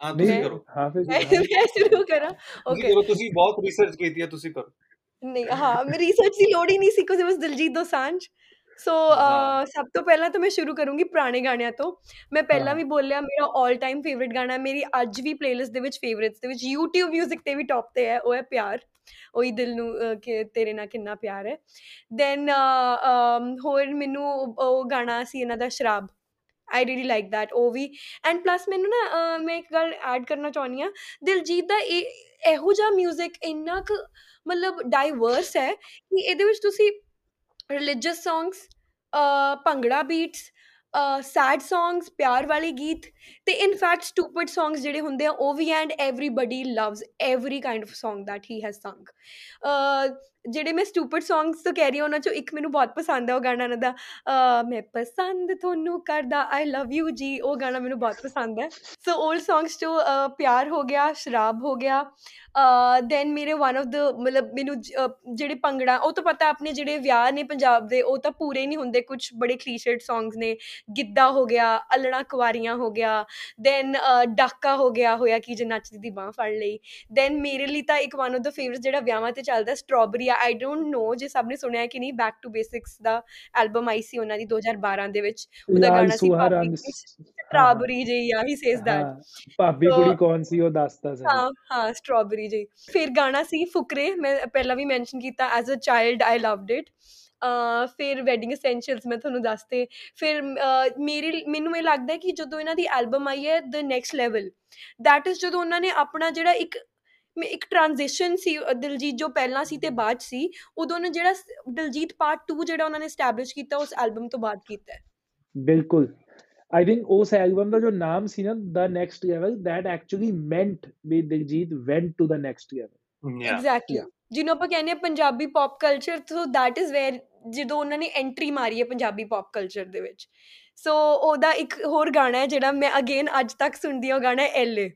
ਹਾਂ ਤੁਸੀਂ ਕਰੋ। ਹਾਂ ਫਿਰ ਮੈਂ ਸ਼ੁਰੂ ਕਰਾਂ। ਤੁਸੀਂ ਓਕੇ ਕਰੋ ਤੁਸੀਂ ਬਹੁਤ ਰਿਸਰਚ ਕੀਤੀ ਹੈ ਤੁਸੀਂ ਕਰੋ। ਨਹੀਂ ਹਾਂ ਮੈਂ ਰਿਸਰਚ ਦੀ ਲੋੜ ਹੀ ਨਹੀਂ ਸੀ ਕਿਉਂਕਿ ਬਸ ਦਿਲਜੀਤ ਦੋਸਾਂਝ ਸੋ। ਸਭ ਤੋਂ ਪਹਿਲਾਂ ਤਾਂ ਮੈਂ ਸ਼ੁਰੂ ਕਰੂੰਗੀ ਪੁਰਾਣੇ ਗਾਣਿਆਂ ਤੋਂ। ਮੈਂ ਪਹਿਲਾਂ। ਵੀ ਬੋਲਿਆ ਮੇਰਾ 올 ਟਾਈਮ ਫੇਵਰਿਟ ਗਾਣਾ ਮੇਰੀ ਅੱਜ ਵੀ ਪਲੇਲਿਸਟ ਦੇ ਵਿੱਚ ਫੇਵਰਿਟਸ ਦੇ ਵਿੱਚ YouTube Music ਤੇ ਵੀ ਟੌਪ ਤੇ ਹੈ ਉਹ ਹੈ ਪਿਆਰ। ਉਹੀ ਦਿਲ ਨੂੰ ਅਹ, ਕਿ ਤੇਰੇ ਨਾਲ ਕਿੰਨਾ ਪਿਆਰ ਹੈ। ਦੈਨ ਹੋਰ ਮੈਨੂੰ ਉਹ- ਉਹ ਗਾਣਾ ਸੀ ਇਹਨਾਂ ਦਾ ਸ਼ਰਾਬ। ਆਈ ਰੀਲੀ ਲਾਈਕ ਦੈਟ ਉਹ ਵੀ। ਐਂਡ ਪਲੱਸ ਮੈਨੂੰ ਨਾ ਅਹ, ਮੈਂ ਇੱਕ ਗੱਲ ਐਡ ਕਰਨਾ ਚਾਹੁੰਦੀ ਹਾਂ। ਦਿਲਜੀਤ ਦਾ ਇਹ ਇਹੋ ਜਿਹਾ 뮤직 ਇੰਨਾ ਕੁ ਮਤਲਬ ਡਾਈਵਰਸ ਹੈ ਕਿ ਇਹਦੇ ਵਿੱਚ ਤੁਸੀਂ religious songs bhangra beats sad songs ਪਿਆਰ ਵਾਲੇ ਗੀਤ ਤੇ ਇਨ ਫੈਕਟ ਸਟੂਪਿਡ ਸੌਂਗਸ ਜਿਹੜੇ ਹੁੰਦੇ ਆ, ਉਹ ਵੀ and everybody loves every kind of song that he has sung ਜਿਹੜੇ ਮੈਂ ਸਟੂਪਿਡ ਸੌਂਗਸ ਤੋਂ ਕਹਿ ਰਹੀ ਹਾਂ ਉਹਨਾਂ ਚੋਂ ਇੱਕ ਮੈਨੂੰ ਬਹੁਤ ਪਸੰਦ ਹੈ ਉਹ ਗਾਣਾ ਇਹਨਾਂ ਦਾ ਅਹ, ਮੈਂ ਪਸੰਦ ਤੁਹਾਨੂੰ ਕਰਦਾ ਆਈ ਲਵ ਯੂ ਜੀ ਉਹ ਗਾਣਾ ਮੈਨੂੰ ਬਹੁਤ ਪਸੰਦ ਹੈ। ਸੋ 올ਡ ਸੌਂਗਸ ਚੋਂ ਅਹ, ਪਿਆਰ ਹੋ ਗਿਆ ਸ਼ਰਾਬ ਹੋ ਗਿਆ ਦੈਨ ਮੇਰੇ ਵਨ ਆਫ ਦ ਮਤਲਬ ਮੈਨੂੰ ਜ- ਅਹ, ਜਿਹੜੇ ਭੰਗੜਾ ਉਹ ਤਾਂ ਪਤਾ ਆਪਣੇ ਜਿਹੜੇ ਵਿਆਹ ਨੇ ਪੰਜਾਬ ਦੇ ਉਹ ਤਾਂ ਪੂਰੇ ਨਹੀਂ ਹੁੰਦੇ ਕੁਝ ਬੜੇ ਕਲੀਸ਼ੇਡ ਸੌਂਗਸ ਨੇ ਗਿੱਧਾ ਹੋ ਗਿਆ ਅਲਣਾ ਕੁਵਾਰੀਆਂ ਹੋ ਗਿਆ ਦੈਨ ਡਾਕਾ ਹੋ ਗਿਆ ਹੋਇਆ ਕਿ ਜੇ ਨੱਚਦੀ ਦੀ ਬਾਹ ਫੜ ਲਈ ਦੈਨ ਮੇਰੇ ਲਈ ਤਾਂ ਇੱਕ ਵਨ ਆਫ ਦ ਫੇਵਰਿਟ ਜਿਹੜਾ ਵਿਆਹਾਂ ਤੇ ਚੱਲਦਾ ਸਟ੍ਰਾਬੇਰੀ ਆ ਆਈ ਡੋਨਟ ਨੋ ਜੇ ਸਭ ਨੇ ਸੁਣਿਆ ਕਿ ਨਹੀਂ ਬੈਕ ਟੂ ਬੇਸਿਕਸ ਦਾ ਐਲਬਮ ਆਈ ਸੀ ਉਹਨਾਂ ਦੀ 2012 ਦੇ ਵਿੱਚ। ਉਹਦਾ ਗਾਣਾ ਸੀ ਸ- ਸਟ੍ਰਾਬੇਰੀ ਜਿਹੀ ਆ ਹੀ ਸੇਜ਼ ਦੈਟ ਭਾਬੀ ਕੁੜੀ ਕੌਣ ਸੀ ਉਹ ਦੱਸਦਾ ਸੀ ਹਾਂ ਹਾਂ ਸਟ੍ਰਾਬੇਰੀ ਜੀ ਫਿਰ ਗਾਣਾ ਸੀ ਫੁਕਰੇ ਮੈਂ ਪਹਿਲਾਂ ਵੀ ਮੈਂਸ਼ਨ ਕੀਤਾ as a child I loved it ਫਿਰ ਵੈਡਿੰਗ ਐਸੈਂਸ਼ੀਅਲਸ ਮੈਂ ਤੁਹਾਨੂੰ ਦੱਸਤੇ। ਫਿਰ ਮੇਰੀ ਮੈਨੂੰ ਇਹ ਲੱਗਦਾ ਹੈ ਕਿ ਜਦੋਂ ਇਹਨਾਂ ਦੀ ਐਲਬਮ ਆਈ ਹੈ the next level that is ਜਦੋਂ ਉਹਨਾਂ ਨੇ ਆਪਣਾ ਜਿਹੜਾ ਇੱਕ ਮ- ਇੱਕ ਟ੍ਰਾਂਜੀਸ਼ਨ ਸੀ ਦਿਲਜੀਤ ਜੋ ਪਹਿਲਾਂ ਸੀ ਤੇ ਬਾਅਦ ਸੀ ਉਦੋਂ ਨੇ ਜਿਹੜਾ ਦਿਲਜੀਤ ਪਾਰਟ 2 ਜਿਹੜਾ ਉਹਨਾਂ ਨੇ ਸਟੈਬਲਿਸ਼ ਕੀਤਾ ਉਸ ਐਲਬਮ ਤੋਂ ਬਾਅਦ ਕੀਤਾ ਹੈ। ਬਿਲਕੁਲ। ਆਈ ਥਿੰਕ ਉਸ ਐਲਬਮ ਦਾ ਜੋ ਨਾਮ ਸੀ ਨਾ the next level that actually meant we Diljit went to the next level. Exactly. ਜਿਹਨੂੰ ਆਪਾਂ ਕਹਿੰਦੇ ਆ Punjabi pop culture so that is where ਜਦੋਂ ਉਹਨਾਂ ਨੇ ਐਂਟਰੀ ਮਾਰੀ ਹੈ ਪੰਜਾਬੀ ਪੌਪ ਕਲਚਰ ਦੇ ਵਿੱਚ। ਸੋ ਉਹਦਾ ਇੱਕ ਹੋਰ ਗਾਣਾ ਹੈ ਜਿਹੜਾ ਮੈਂ ਅਗੇਨ ਅੱਜ ਤੱਕ ਸੁਣਦੀ ਹਾਂ ਉਹ ਗਾਣਾ ਹੈ ਐਲੇ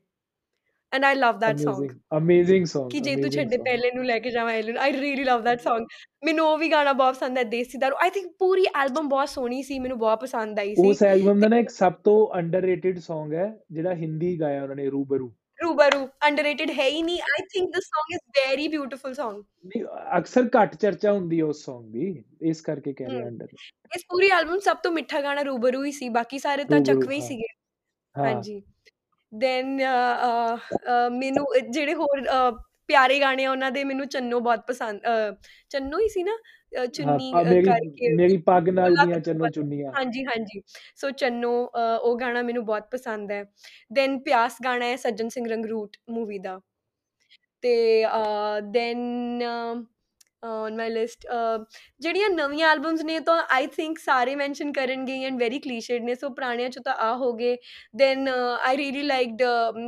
and I love that Song. Amazing Song ਕਿ ਜੇ ਤੂੰ amazing ਛੱਡੇ song. ਪਹਿਲੇ ਨੂੰ ਲੈ ਕੇ ਜਾਵਾਂ ਐਲੇ ਨੂੰ I really love that Song. ਮੈਨੂੰ ਉਹ ਵੀ ਗਾਣਾ ਬਹੁਤ ਪਸੰਦ ਹੈ ਦੇਸੀ ਦਾਰੂ। ਆਈ ਥਿੰਕ ਪੂਰੀ ਐਲਬਮ ਬਹੁਤ ਸੋਹਣੀ ਸੀ ਮੈਨੂੰ ਬਹੁਤ ਪਸੰਦ ਆਈ ਸੀ। ਉਸ ਐਲਬਮ ਦਾ ਨਾ ਇੱਕ ਸਭ ਤੋਂ ਅੰਡਰਰੇਟਡ Song ਹੈ ਜਿਹੜਾ ਹਿੰਦੀ ਗਾਇਆ ਉਹਨਾਂ ਨੇ ਰੂਬਰੂ। ਰੂਬਰੂ ਅੰਡਰਰੇਟਡ ਹੈ ਹੀ ਨਹੀਂ। I think this Song is very beautiful Song. ਅਕਸਰ ਘੱਟ ਚਰਚਾ ਹੁੰਦੀ ਹੈ ਉਸ Song ਦੀ ਇਸ ਕਰਕੇ ਕਹਿ ਰਿਹਾ। ਅੰਡਰ ਇਸ ਪੂਰੀ ਐਲਬਮ ਸਭ ਤੋਂ ਮਿੱਠਾ ਗਾਣਾ ਰੂਬਰੂ ਹੀ ਸੀ ਬਾਕੀ ਸਾਰੇ ਤਾਂ ਚੱਕਵੇਂ ਹੀ। ਸੀਗੇ। ਹਾਂਜੀ। ਦੈਨ ਮੈਨੂੰ ਇਹ ਜਿਹੜੇ ਹੋਰ ਪਿਆਰੇ ਗਾਣੇ ਆ ਉਹਨਾਂ ਦੇ ਮੈਨੂੰ ਚੰਨੋ ਬਹੁਤ ਪਸੰਦ ਚੰਨੋ ਹੀ ਸੀ ਨਾ? ਚੁੰਨੀ ਕਰਕੇ ਮੇਰੀ ਪੱਗ ਨਾਲ ਦੀਆਂ ਚੰਨੋ। ਚੁੰਨੀਆਂ। ਹਾਂਜੀ ਹਾਂਜੀ। ਸੋ ਚੰਨੋ ਉਹ ਗਾਣਾ ਮੈਨੂੰ ਬਹੁਤ ਪਸੰਦ ਹੈ। ਦੈਨ ਪਿਆਸ ਗਾਣਾ ਹੈ ਸੱਜਣ ਸਿੰਘ ਰੰਗਰੂਟ ਮੂਵੀ ਦਾ। ਤੇ ਦੈਨ ਔਨ ਮਾਈ ਲਿਸਟ ਜਿਹੜੀਆਂ ਨਵੀਆਂ ਐਲਬਮਸ ਨੇ ਤਾਂ ਆਈ ਥਿੰਕ ਸਾਰੇ ਮੈਂਸ਼ਨ ਕਰਨਗੇ ਐਂਡ ਵੈਰੀ ਕਲੀਸ਼ੇਡ ਨੇ ਸੋ ਪੁਰਾਣਿਆਂ ਚੋਂ ਤਾਂ ਆ ਹੋ ਗਏ। Then I really liked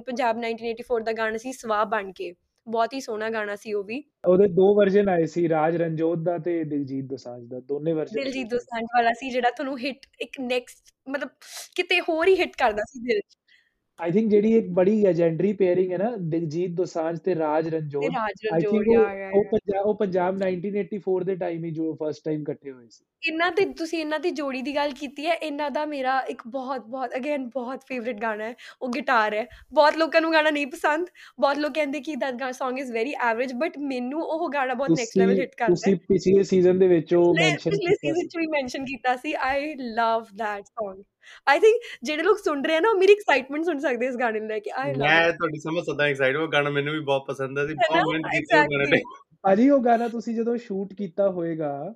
Punjab 1984 ਦਾ ਗਾਣਾ ਸੀ ਸਵਾਹ ਬਣ ਕੇ। ਬਹੁਤ ਹੀ ਸੋਹਣਾ ਗਾਣਾ ਸੀ ਉਹ ਵੀ। ਉਹਦੇ ਦੋ ਵਰਜ਼ਨ ਆਏ ਸੀ ਰਾਜ ਰਣਜੋਤ ਦਾ ਤੇ ਦਿਲਜੀਤ ਦੋਸਾਂਝ ਦਾ। ਦੋਨੇ ਵਰਜ਼ਨ ਦਿਲਜੀਤ ਦੋਸਾਂਝ ਵਾਲਾ ਸੀ ਜਿਹੜਾ ਤੁਹਾਨੂੰ ਹਿੱਟ ਇੱਕ ਨੈਕਸਟ ਮਤਲਬ ਕਿਤੇ ਹੋਰ ਹੀ ਹਿੱਟ ਕਰਦਾ ਸੀ ਦਿਲ 'ਚ। ਆਈ ਥਿੰਕ ਜਿਹੜੀ ਇੱਕ ਬੜੀ ਲੈਜੈਂਡਰੀ ਪੇਅਰਿੰਗ ਹੈ ਨਾ ਦਿਲਜੀਤ ਦੋਸਾਂਝ ਤੇ ਰਾਜ ਤੇ ਰਣਜੋਤ ਰਾਜ ਆਈ ਥਿੰਕ ਉਹ ਪੰਜਾਬ ਉਹ ਪੰਜਾਬ 1984 ਦੇ ਟਾਈਮ ਹੀ ਜੋ ਫਸਟ ਟਾਈਮ ਇਕੱਠੇ ਹੋਏ ਸੀ। ਇਹਨਾਂ ਤੇ ਤੁਸੀਂ ਇਹਨਾਂ ਦੀ ਜੋੜੀ ਦੀ ਗੱਲ ਕੀਤੀ ਹੈ ਇਹਨਾਂ ਦਾ ਮੇਰਾ ਇੱਕ ਬਹੁਤ ਬਹੁਤ ਅਗੇਨ ਬਹੁਤ ਫੇਵਰਿਟ ਗਾਣਾ ਹੈ ਉਹ ਗਿਟਾਰ ਹੈ। ਬਹੁਤ ਲੋਕਾਂ ਨੂੰ ਗਾਣਾ ਨਹੀਂ ਪਸੰਦ ਬਹੁਤ ਲੋਕ ਕਹਿੰਦੇ ਕਿ ਦੈਟ ਗਾ Song is very average but ਮੈਨੂੰ ਉਹ ਗਾਣਾ ਬਹੁਤ ਨੈਕਸਟ ਲੈਵਲ ਹਿੱਟ ਕਰਦਾ ਹੈ। ਤੁਸੀਂ ਪਿਛਲੇ ਸੀਜ਼ਨ ਦੇ ਵਿੱਚ ਉਹ ਪਿਛਲੇ ਮੈਂਸ਼ਨ ਪਿਛਲੇ ਕੀਤਾ ਸੀਜ਼ਨ ਸੀ। ਚ ਵੀ ਮੈਂਸ਼ਨ ਕੀਤਾ ਸੀ I love that Song I think ਜਿਹੜੇ ਲੋਕ ਸੁਣ ਰਹੇ ਆ ਨਾ ਉਹ ਮੇਰੀ ਐਕਸਾਈਟਮੈਂਟ ਸੁਣ ਸਕਦੇ ਇਸ ਗਾਣੇ ਨੂੰ ਲੈ ਕੇ ਆਈ ਲਵ ਮੈਂ ਤੁਹਾਡੀ ਸਮਝ ਸਕਦਾ ਐਕਸਾਈਟ ਉਹ ਗਾਣਾ ਮੈਨੂੰ ਵੀ ਬਹੁਤ ਪਸੰਦ ਹੈ ਸੀ ਬਹੁਤ ਮਿਹਨਤ ਕੀਤੀ ਉਹ ਗਾਣੇ ਤੇ। ਭਾਜੀ ਉਹ ਗਾਣਾ ਤੁਸੀਂ ਜਦੋਂ ਸ਼ੂਟ ਕੀਤਾ ਹੋਏਗਾ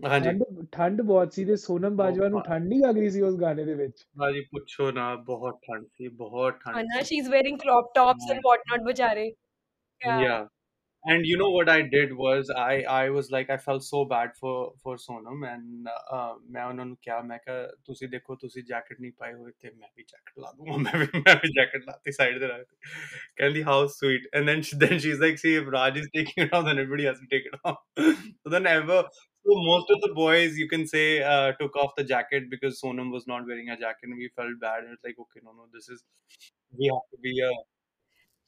ਹਾਂਜੀ। ਠੰਡ ਬਹੁਤ ਸੀ ਤੇ ਸੋਨਮ ਬਾਜਵਾ ਨੂੰ ਠੰਡ। ਨਹੀਂ ਲੱਗ ਰਹੀ ਸੀ ਉਸ ਗਾਣੇ ਦੇ ਵਿੱਚ। ਭਾਜੀ ਪੁੱਛੋ ਨਾ ਬਹੁਤ ਠੰਡ ਸੀ ਬਹੁਤ ਠੰਡ Anna, C. she's wearing crop tops and whatnot, bechare. Yeah. Yeah. And you know what I did was I I was like I felt so bad for for Sonam and uh, ਮੈਂ ਉਹਨਾਂ ਨੂੰ ਕਿਹਾ ਮੈਂ ਕਿਹਾ ਤੁਸੀਂ ਦੇਖੋ ਤੁਸੀਂ jacket ਨਹੀਂ ਪਾਏ ਹੋਏ ਤੇ ਮੈਂ ਵੀ ਜੈਕਟ ਲਾ ਦੂੰਗਾ ਮੈਂ ਵੀ ਮੈਂ ਵੀ ਜੈਕਟ ਲਾਤੀ ਸਾਈਡ ਤੇ ਰੱਖਤੀ ਕਹਿੰਦੀ how sweet and then she, then she's like see if Raj is taking it off then everybody has to take it off so then ever so most of the boys you can say uh, took off the jacket because Sonam was not wearing a jacket and we felt bad and it's like okay no no this is we have to be a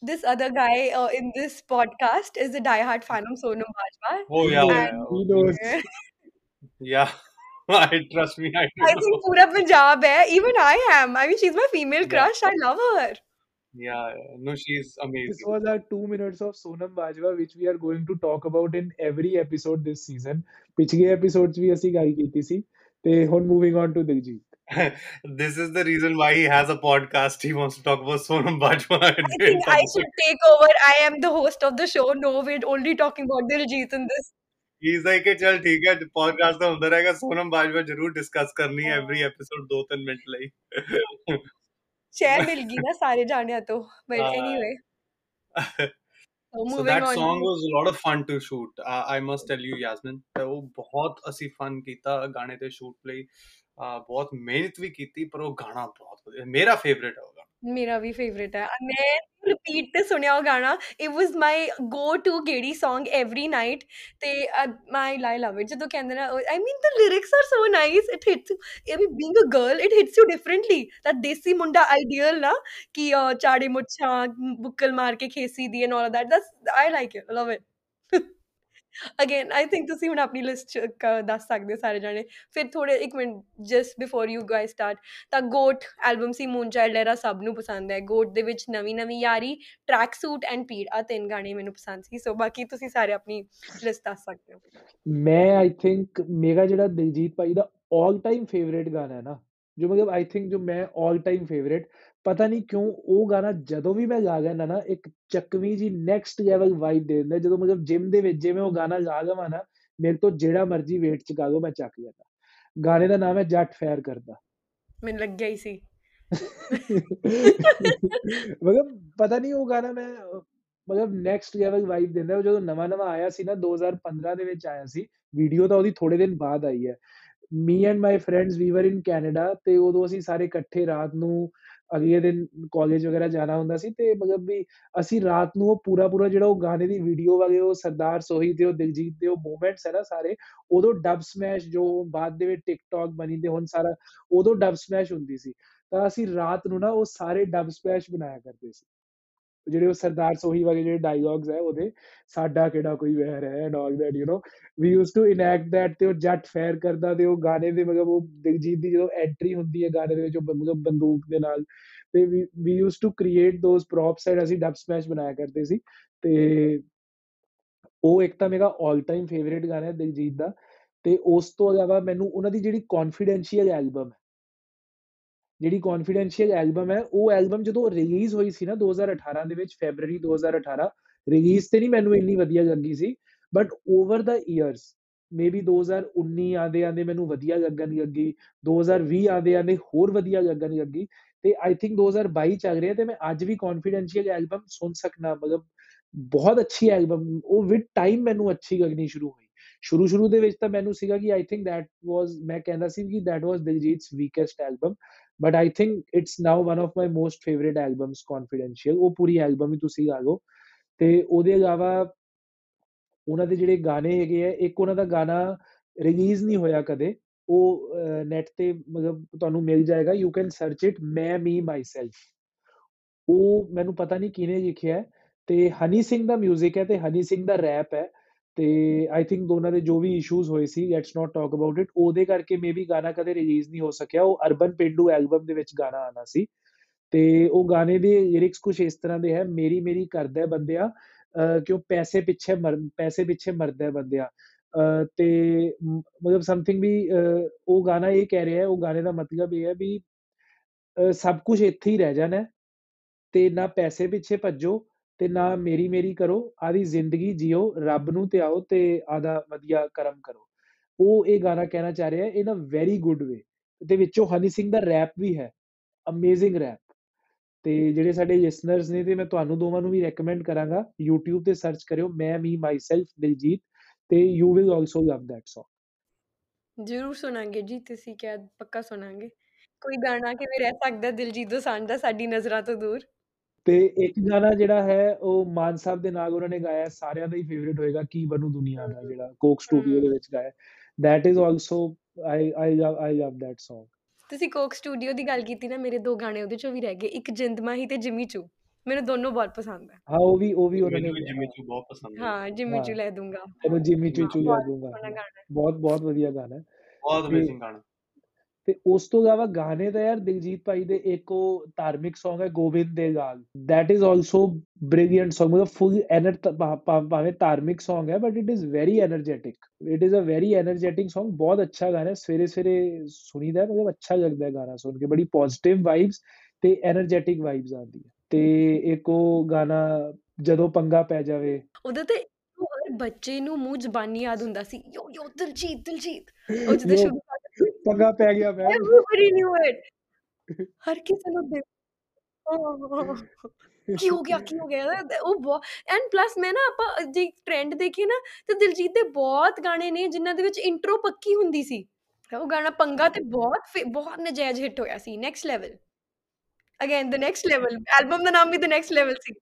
this other guy uh, in this podcast is a diehard fan of Sonam Bajwa. Oh yeah, oh, yeah. he oh, knows. yeah. I trust me. I, I think Pura Punjab hai. Even I am. I mean, she's my female crush. Yeah. I love her. Yeah, no, she's amazing. This was our two minutes of Sonam Bajwa, which we are going to talk about in every episode this season. पिछले episodes we ऐसी गाई की थी सी. ते होन moving on to Diljit. This is the reason why he has a podcast. He wants to talk about Sonam Bajwa in, I in think I some should take over. I am the host of the show. No, we're only talking about Diljit in this. He's like, "Okay, चल ठीक है podcast तो ਹੁੰਦਾ ਰਹੇਗਾ ਸੋਨਮ ਬਾਜਵਾ ਜ਼ਰੂਰ discuss ਕਰਨੀ ਹੈ every episode 2-3 minute ਲਈ Share मिल गई ना सारे जाने तो. But Uh, anyway, so so moving that on. song was a lot of fun to shoot. Uh, I must tell you, Yasmin, ਤੇ ਉਹ ਬਹੁਤ ਅਸੀਂ ਫਨ ਕੀਤਾ ਗਾਣੇ ਤੇ ਸ਼ੂਟ ਲਈ uh, ਬਹੁਤ ਮਿਹਨਤ ਵੀ ਕੀਤੀ ਪਰ ਉਹ ਗਾਣਾ ਬਹੁਤ ਵਧੀਆ ਮੇਰਾ ਫੇਵਰਿਟ ਹੈ ਉਹ ਗਾਣਾ। ਮੇਰਾ ਵੀ ਫੇਵਰਿਟ ਹੈ ਮੈਂ ਰਿਪੀਟ ਤੇ ਸੁਣਿਆ ਉਹ ਗਾਣਾ it was my go to ਗੇੜੀ Song every night ਤੇ ਮਾਈ ਆਈ ਲਵ ਇਟ ਜਦੋਂ ਕਹਿੰਦੇ ਨਾ I mean the lyrics are so nice it hits ਇਹ ਵੀ being a girl it hits you differently that desi ਮੁੰਡਾ ਆਈਡੀਅਲ ਨਾ ਕਿ ਅਹ, ਚਾੜੇ ਮੁੱਛਾਂ ਬੁੱਕਲ ਮਾਰ ਕੇ ਖੇਸੀ ਦੀ and all that that's I like it love it again I think ਤੁਸੀਂ ਹੁਣ ਆਪਣੀ ਲਿਸਟ ਦੱਸ ਸਕਦੇ ਹੋ ਸਾਰੇ ਜਾਣੇ। ਫਿਰ ਥੋੜੇ ਇੱਕ minute just before you guys start ਤਾਂ ਗੋਟ ਐਲਬਮ ਸੀ ਮੂਨ ਚਾਈਲਡ ਐਰਾ ਸਭ ਨੂੰ ਪਸੰਦ ਹੈ। ਗੋਟ ਦੇ ਵਿੱਚ ਨਵੀਂ ਨਵੀਂ ਯਾਰੀ ਟਰੈਕ ਸੂਟ ਐਂਡ ਪੀੜ ਆ ਤਿੰਨ ਗਾਣੇ ਮੈਨੂੰ ਪਸੰਦ ਸੀ। ਸੋ ਬਾਕੀ ਤੁਸੀਂ ਸਾਰੇ ਆਪਣੀ ਲਿਸਟ ਦੱਸ ਸਕਦੇ ਹੋ। ਮੈਂ ਆਈ ਥਿੰਕ ਮੇਰਾ ਜਿਹੜਾ ਦਿਲਜੀਤ ਭਾਈ ਦਾ 올 ਟਾਈਮ ਫੇਵਰੇਟ ਗਾਣਾ ਹੈ ਨਾ, ਜੋ ਮਤਲਬ ਆਈ ਥਿੰਕ ਜੋ ਮੈਂ 올 ਟਾਈਮ ਫੇਵਰੇਟ ਪਤਾ ਨਹੀਂ ਕਿਉਂ ਉਹ ਗਾਣਾ ਜਦੋਂ ਵੀ ਮੈਂ ਗਾ ਲੈਂਦਾ ਨਾ ਇੱਕ ਚੱਕਵੀਂ ਜੀ ਨੈਕਸਟ ਲੈਵਲ ਵਾਈਬ ਦੇ ਦਿੰਦਾ ਜਦੋਂ ਮਤਲਬ ਜਿਮ ਦੇ ਵਿੱਚ ਜਿਵੇਂ ਉਹ ਗਾਣਾ ਗਾ ਲਵਾਂ ਨਾ ਮੇਰੇ ਤੋਂ ਜਿਹੜਾ ਮਰਜ਼ੀ weight ਚ ਗਾ ਲਓ ਮੈਂ ਚੱਕ ਜਾਂਦਾ ਗਾਣੇ ਦਾ ਨਾਮ ਹੈ ਜੱਟ ਫੈਰ ਕਰਦਾ। ਮੈਨੂੰ ਲੱਗਿਆ ਹੀ ਸੀ। ਮਤਲਬ ਪਤਾ ਨਹੀਂ ਉਹ ਗਾਣਾ ਮੈਂ ਮਤਲਬ ਨੈਕਸਟ ਲੈਵਲ ਵਾਈਬ ਦਿੰਦਾ ਜਦੋਂ ਨਵਾਂ ਨਵਾਂ ਆਇਆ ਸੀ ਨਾ 2015 ਦੇ ਵਿੱਚ ਆਇਆ ਸੀ ਵੀਡੀਓ ਤਾਂ ਉਹਦੀ ਥੋੜੇ ਦਿਨ ਬਾਅਦ ਆਈ ਹੈ। ਮੀ ਐਂਡ ਮਾਈ ਫਰੈਂਡਸ ਵੀ ਵਰ ਇਨ ਕੈਨੇਡਾ ਤੇ ਉਦੋਂ ਅਸੀਂ ਸਾਰੇ ਇਕੱਠੇ ਰਾਤ ਨੂੰ ਅਗਲੇ ਦਿਨ ਕਾਲਜ ਵਗੈਰਾ ਜਾਣਾ ਹੁੰਦਾ ਸੀ ਤੇ ਮਤਲਬ ਵੀ ਅਸੀਂ ਰਾਤ ਨੂੰ ਉਹ ਪੂਰਾ ਪੂਰਾ ਜਿਹੜਾ ਉਹ ਗਾਣੇ ਦੀ ਵੀਡੀਓ ਵਾਲੇ ਉਹ ਸਰਦਾਰ ਸੋਹੀ ਤੇ ਉਹ ਦਿਲਜੀਤ ਦੇ ਉਹ ਮੂਵਮੈਂਟਸ ਹੈ ਨਾ ਸਾਰੇ, ਉਦੋਂ ਡਬ ਸਮੈਸ਼ ਜੋ ਬਾਅਦ ਦੇ ਵਿੱਚ ਟਿਕਟੌਕ ਬਣੀ ਤੇ ਹੁਣ ਸਾਰਾ, ਉਦੋਂ ਡਬ ਸਮੈਸ਼ ਹੁੰਦੀ ਸੀ। ਤਾਂ ਅਸੀਂ ਰਾਤ ਨੂੰ ਨਾ ਉਹ ਸਾਰੇ ਡਬ ਸਮੈਸ਼ ਬਣਾਇਆ ਕਰਦੇ ਸੀ। ਜਿਹੜੇ ਉਹ ਸਰਦਾਰ ਸੋਹੀ ਵਾਲੇ ਜਿਹੜੇ ਡਾਇਲੌਗਸ ਹੈ ਉਹਦੇ ਸਾਡਾ ਕਿਹੜਾ ਕੋਈ ਵਹਿਰ ਹੈ and all that you know we used to enact that ਤੇ ਉਹ ਜੱਟ ਫੇਅਰ ਕਰਦਾ ਤੇ ਉਹ ਗਾਣੇ ਦੇ ਮਤਲਬ ਉਹ ਦਿਲਜੀਤ ਦੀ ਜਦੋਂ ਐਂਟਰੀ ਹੁੰਦੀ ਹੈ ਗਾਣੇ ਦੇ ਵਿੱਚ ਉਹ ਬ- ਮਤਲਬ ਬੰਦੂਕ ਦੇ ਨਾਲ ਤੇ we we used to create those props and ਅਸੀਂ ਡਬ ਸਮੈਸ਼ ਬਣਾਇਆ ਕਰਦੇ ਸੀ ਤੇ ਉਹ ਇੱਕ ਤਾਂ ਮੇਰਾ 올 ਟਾਈਮ ਫੇਵਰੇਟ ਗਾਣਾ ਹੈ ਦਿਲਜੀਤ ਦਾ ਤੇ ਉਸ ਤੋਂ ਇਲਾਵਾ ਮੈਨੂੰ ਉਹਨਾਂ ਦੀ ਜਿਹੜੀ ਕੌਨਫੀਡੈਂਸ਼ੀਅਲ ਐਲਬਮ ਹੈ ਜਿਹੜੀ ਕੌਨਫੀਡੈਂਸ਼ੀਅਲ ਐਲਬਮ ਹੈ, ਉਹ ਐਲਬਮ ਜਦੋਂ ਰਿਲੀਜ਼ ਹੋਈ ਸੀ ਨਾ 2018 ਦੇ ਵਿੱਚ, ਫੈਬਰੂਅਰੀ 2018 ਰਿਲੀਜ਼ ਤੇ ਨਹੀਂ ਮੈਨੂੰ ਇੰਨੀ ਵਧੀਆ ਲੱਗੀ ਸੀ but over the years maybe 2019 ਆਂਦੇ ਆਂਦੇ ਮੈਨੂੰ ਵਧੀਆ ਲੱਗਣ ਲੱਗੀ 2020 ਆਂਦੇ ਆਂਦੇ ਹੋਰ ਵਧੀਆ ਲੱਗਣ ਲੱਗੀ, ਤੇ ਆਈ ਥਿੰਕ 2022 ਚੱਲ ਰਿਹਾ ਤੇ ਮੈਂ ਅੱਜ ਵੀ ਕੌਨਫੀਡੈਂਸ਼ੀਅਲ ਐਲਬਮ ਸੁਣ ਸਕਣਾ ਮਤਲਬ ਬਹੁਤ ਅੱਛੀ ਐਲਬਮ ਉਹ ਵਿਦ ਟਾਈਮ ਮੈਨੂੰ ਅੱਛੀ ਲੱਗਣੀ ਸ਼ੁਰੂ ਹੋਈ। ਸ਼ੁਰੂ ਸ਼ੁਰੂ ਦੇ ਵਿੱਚ ਤਾਂ ਮੈਨੂੰ ਸੀਗਾ ਕਿ ਆਈ ਥਿੰਕ ਦੈਟ ਵਾਸ ਮੈਂ ਕਹਿੰਦਾ ਸੀ ਕਿ that was Diljit's weakest album but I think it's now one of my most favourite albums confidential ਉਹ ਪੂਰੀ ਐਲਬਮ ਹੀ ਤੁਸੀਂ ਗਾ ਲਓ। ਤੇ ਉਹਦੇ ਇਲਾਵਾ ਉਹਨਾਂ ਦੇ ਜਿਹੜੇ ਗਾਣੇ ਹੈਗੇ ਆ, ਇੱਕ ਉਹਨਾਂ ਦਾ ਗਾਣਾ ਰਿਲੀਜ਼ ਨਹੀਂ ਹੋਇਆ ਕਦੇ। ਉਹ ਨੈਟ ਤੇ ਮਤਲਬ ਤੁਹਾਨੂੰ ਮਿਲ ਜਾਏਗਾ। ਯੂ ਕੈਨ ਸਰਚ ਇਟ ਮੈਂ ਮੀ ਮਾਈਸੈਲਫ ਉਹ ਮੈਨੂੰ ਪਤਾ ਨਹੀਂ ਕਿਹਨੇ ਲਿਖਿਆ ਤੇ ਹਨੀ ਸਿੰਘ ਦਾ 뮤직 ਹੈ ਤੇ ਹਨੀ ਸਿੰਘ ਦਾ ਰੈਪ ਹੈ। ਤੇ ਆਈ ਥਿੰਕ ਦੋਨਾਂ ਦੇ ਜੋ ਵੀ ਇਸ਼ੂਜ਼ ਹੋਏ ਸੀ let's not talk about it ਉਹਦੇ ਕਰਕੇ ਮੇਬੀ ਗਾਣਾ ਕਦੇ ਰਿਲੀਜ਼ ਨਹੀਂ ਹੋ ਸਕਿਆ। ਉਹ ਅਰਬਨ ਪਿੰਡੂ ਐਲਬਮ ਦੇ ਵਿੱਚ ਗਾਣਾ ਆਣਾ ਸੀ। ਤੇ ਉਹ ਗਾਣੇ ਦੇ ਲਿਰਿਕਸ ਕੁਝ ਇਸ ਤਰ੍ਹਾਂ ਦੇ ਹੈ, ਮੇਰੀ ਮੇਰੀ ਕਰਦਾ ਬੰਦਿਆ ਕਿਉਂ ਪੈਸੇ ਪਿੱਛੇ ਮਰ, ਪੈਸੇ ਪਿੱਛੇ ਮਰਦਾ ਬੰਦਿਆ। ਤੇ ਮਤਲਬ ਸਮਥਿੰਗ ਵੀ ਉਹ ਗਾਣਾ ਇਹ ਕਹਿ ਰਿਹਾ ਹੈ, ਉਹ ਗਾਣੇ ਦਾ ਮਤਲਬ ਇਹ ਹੈ ਵੀ ਸਭ ਕੁਝ ਇੱਥੇ ਹੀ ਰਹਿ ਜਾਣਾ ਤੇ ਨਾ ਪੈਸੇ ਪਿੱਛੇ ਭੱਜੋ ਤੇ ਨਾ ਮੇਰੀ ਮੇਰੀ ਕਰੋ, ਆਦੀ ਜ਼ਿੰਦਗੀ ਜਿਓ, ਰੱਬ ਨੂੰ ਤੇ ਆਓ ਤੇ ਆਦਾ ਵਧੀਆ ਕਰਮ ਕਰੋ। ਉਹ ਇਹ ਗਾਣਾ ਕਹਿਣਾ ਚਾਹ ਰਿਹਾ ਹੈ ਇਨ ਅ ਵੈਰੀ ਗੁੱਡ ਵੇ ਤੇ ਵਿੱਚੋਂ ਹਨੀ ਸਿੰਘ ਦਾ ਰੈਪ ਵੀ ਹੈ ਅਮੇਜ਼ਿੰਗ ਰੈਪ ਤੇ ਜਿਹੜੇ ਸਾਡੇ ਲਿਸਨਰਸ ਨੇ ਤੇ ਮੈਂ ਤੁਹਾਨੂੰ ਦੋਵਾਂ ਨੂੰ ਵੀ ਰეკਮੈਂਡ ਕਰਾਂਗਾ, YouTube ਤੇ ਸਰਚ ਕਰਿਓ, ਮੈਂ ਮੀ ਮਾਈਸੈਲਫ ਦਿਲਜੀਤ, ਤੇ you will also love that Song ਜ਼ਰੂਰ ਸੁਣਾਂਗੇ ਜੀ, ਤੁਸੀਂ ਕਿਹਾ ਪੱਕਾ ਸੁਣਾਂਗੇ। ਕੋਈ ਗਾਣਾ ਕਿਵੇਂ ਰਹਿ ਸਕਦਾ ਦਿਲਜੀਤ ਦੋਸਾਂਝ ਦਾ ਸਾਡੀ ਨਜ਼ਰਾਂ ਤੋਂ ਦੂਰ? ਤੇ ਇੱਕ ਗਾਣਾ ਜਿਹੜਾ ਹੈ ਉਹ ਮਾਨ ਸਾਹਿਬ ਦੇ ਨਾਲ ਉਹਨਾਂ ਨੇ ਗਾਇਆ ਸਾਰਿਆਂ ਦਾ ਹੀ ਫੇਵਰਿਟ ਹੋਏਗਾ ਕੀ ਬਣੂ ਦੁਨੀਆ ਦਾ ਜਿਹੜਾ ਕੋਕ ਸਟੂਡੀਓ ਦੇ ਵਿੱਚ ਗਾਇਆ that is also i i love i love that song. ਤੁਸੀਂ ਕੋਕ ਸਟੂਡੀਓ ਦੀ ਗੱਲ ਕੀਤੀ ਨਾ ਮੇਰੇ ਦੋ ਗਾਣੇ ਉਹਦੇ ਚੋਂ ਵੀ ਰਹਿ ਗਏ ਇੱਕ ਜਿੰਦ ਮਾਹੀ ਤੇ ਜਿਮੀ ਚੂ। ਮੈਨੂੰ ਦੋਨੋਂ ਬਹੁਤ ਪਸੰਦ ਹੈ। ਹਾਂ ਉਹ ਵੀ ਉਹ ਵੀ ਉਹਨਾਂ ਨੇ ਜਿਮੀ ਚੂ ਬਹੁਤ ਪਸੰਦ ਹੈ। ਹਾਂ ਜਿਮੀ ਚੂ ਲੈ ਦੂੰਗਾ। ਤੈਨੂੰ ਜਿਮੀ ਚੂ ਚੂ ਯਾਦ ਦੂੰਗਾ। ਬਹੁਤ ਬਹੁਤ ਵਧੀਆ ਗਾਣਾ ਹੈ। ਬਹੁਤ ਅਮੇਜ਼ਿੰਗ ਗਾਣਾ। ਤੇ ਉਸ ਤੋਂ ਇਲਾਵਾ ਗਾਣੇ ਤਾਂ ਯਾਰ ਦਿਲਜੀਤ ਭਾਈ ਦੇ ਇੱਕ ਉਹ ਧਾਰਮਿਕ Song ਹੈ ਗੋਬਿੰਦ ਦੇ ਗਾਲ। That is also brilliant Song ਮਤਲਬ ਫੁੱਲ ਐਨਰਜੀ ਭਾਵੇਂ ਧਾਰਮਿਕ Song ਹੈ but it is very energetic it is a very energetic Song ਬਹੁਤ ਅੱਛਾ ਗਾਣਾ ਹੈ ਸਵੇਰੇ ਸਵੇਰੇ ਸੁਣੀਦਾ ਹੈ ਮਤਲਬ ਅੱਛਾ ਲੱਗਦਾ ਹੈ ਗਾਣਾ ਸੁਣ ਕੇ ਬੜੀ ਪੋਜ਼ਿਟਿਵ ਵਾਈਬਸ ਤੇ ਐਨਰਜੈਟਿਕ ਵਾਈਬਸ ਆਉਂਦੀ ਹੈ। ਤੇ ਇੱਕ ਉਹ ਗਾਣਾ ਜਦੋਂ ਪੰਗਾ ਪੈ ਜਾਵੇ। ਉਹਦੇ ਤੇ ਬੱਚੇ ਨੂੰ ਮੂੰਹ ਜ਼ਬਾਨੀ ਯਾਦ ਹੁੰਦਾ ਸੀ ਯੋ ਯੋ ਦਿਲਜੀਤ ਦਿਲਜੀਤ। ਉਹ ਜਦੋਂ ਸ਼ੁਰੂ ਪੰਗਾ ਪੈ ਗਿਆ ਮੈਂ ਐਵਰੀਬਾਡੀ ਨਿਊ ਇਟ ਹਰ ਕਿਸੇ ਨੂੰ ਦੇ ਕੀ ਹੋ ਗਿਆ ਕੀ ਹੋ ਗਿਆ? ਉਹ ਬਹੁਤ ਐਂਡ ਪਲੱਸ ਮੈਂ ਨਾ ਆਪਾਂ ਜੇ ਟ੍ਰੈਂਡ ਦੇਖੀਏ ਨਾ ਤੇ ਦਿਲਜੀਤ ਦੇ ਬਹੁਤ ਗਾਣੇ ਨੇ ਜਿਨ੍ਹਾਂ ਦੇ ਵਿੱਚ ਇੰਟਰੋ ਪੱਕੀ ਹੁੰਦੀ ਸੀ। ਉਹ ਗਾਣਾ ਪੰਗਾ ਤੇ ਬਹੁਤ ਬਹੁਤ ਨਜਾਇਜ਼ ਹਿੱਟ ਹੋਇਆ ਸੀ। Next level again the next level album ਦਾ ਨਾਮ ਵੀ ਦ ਨੈਕਸਟ ਲੈਵਲ ਸੀ।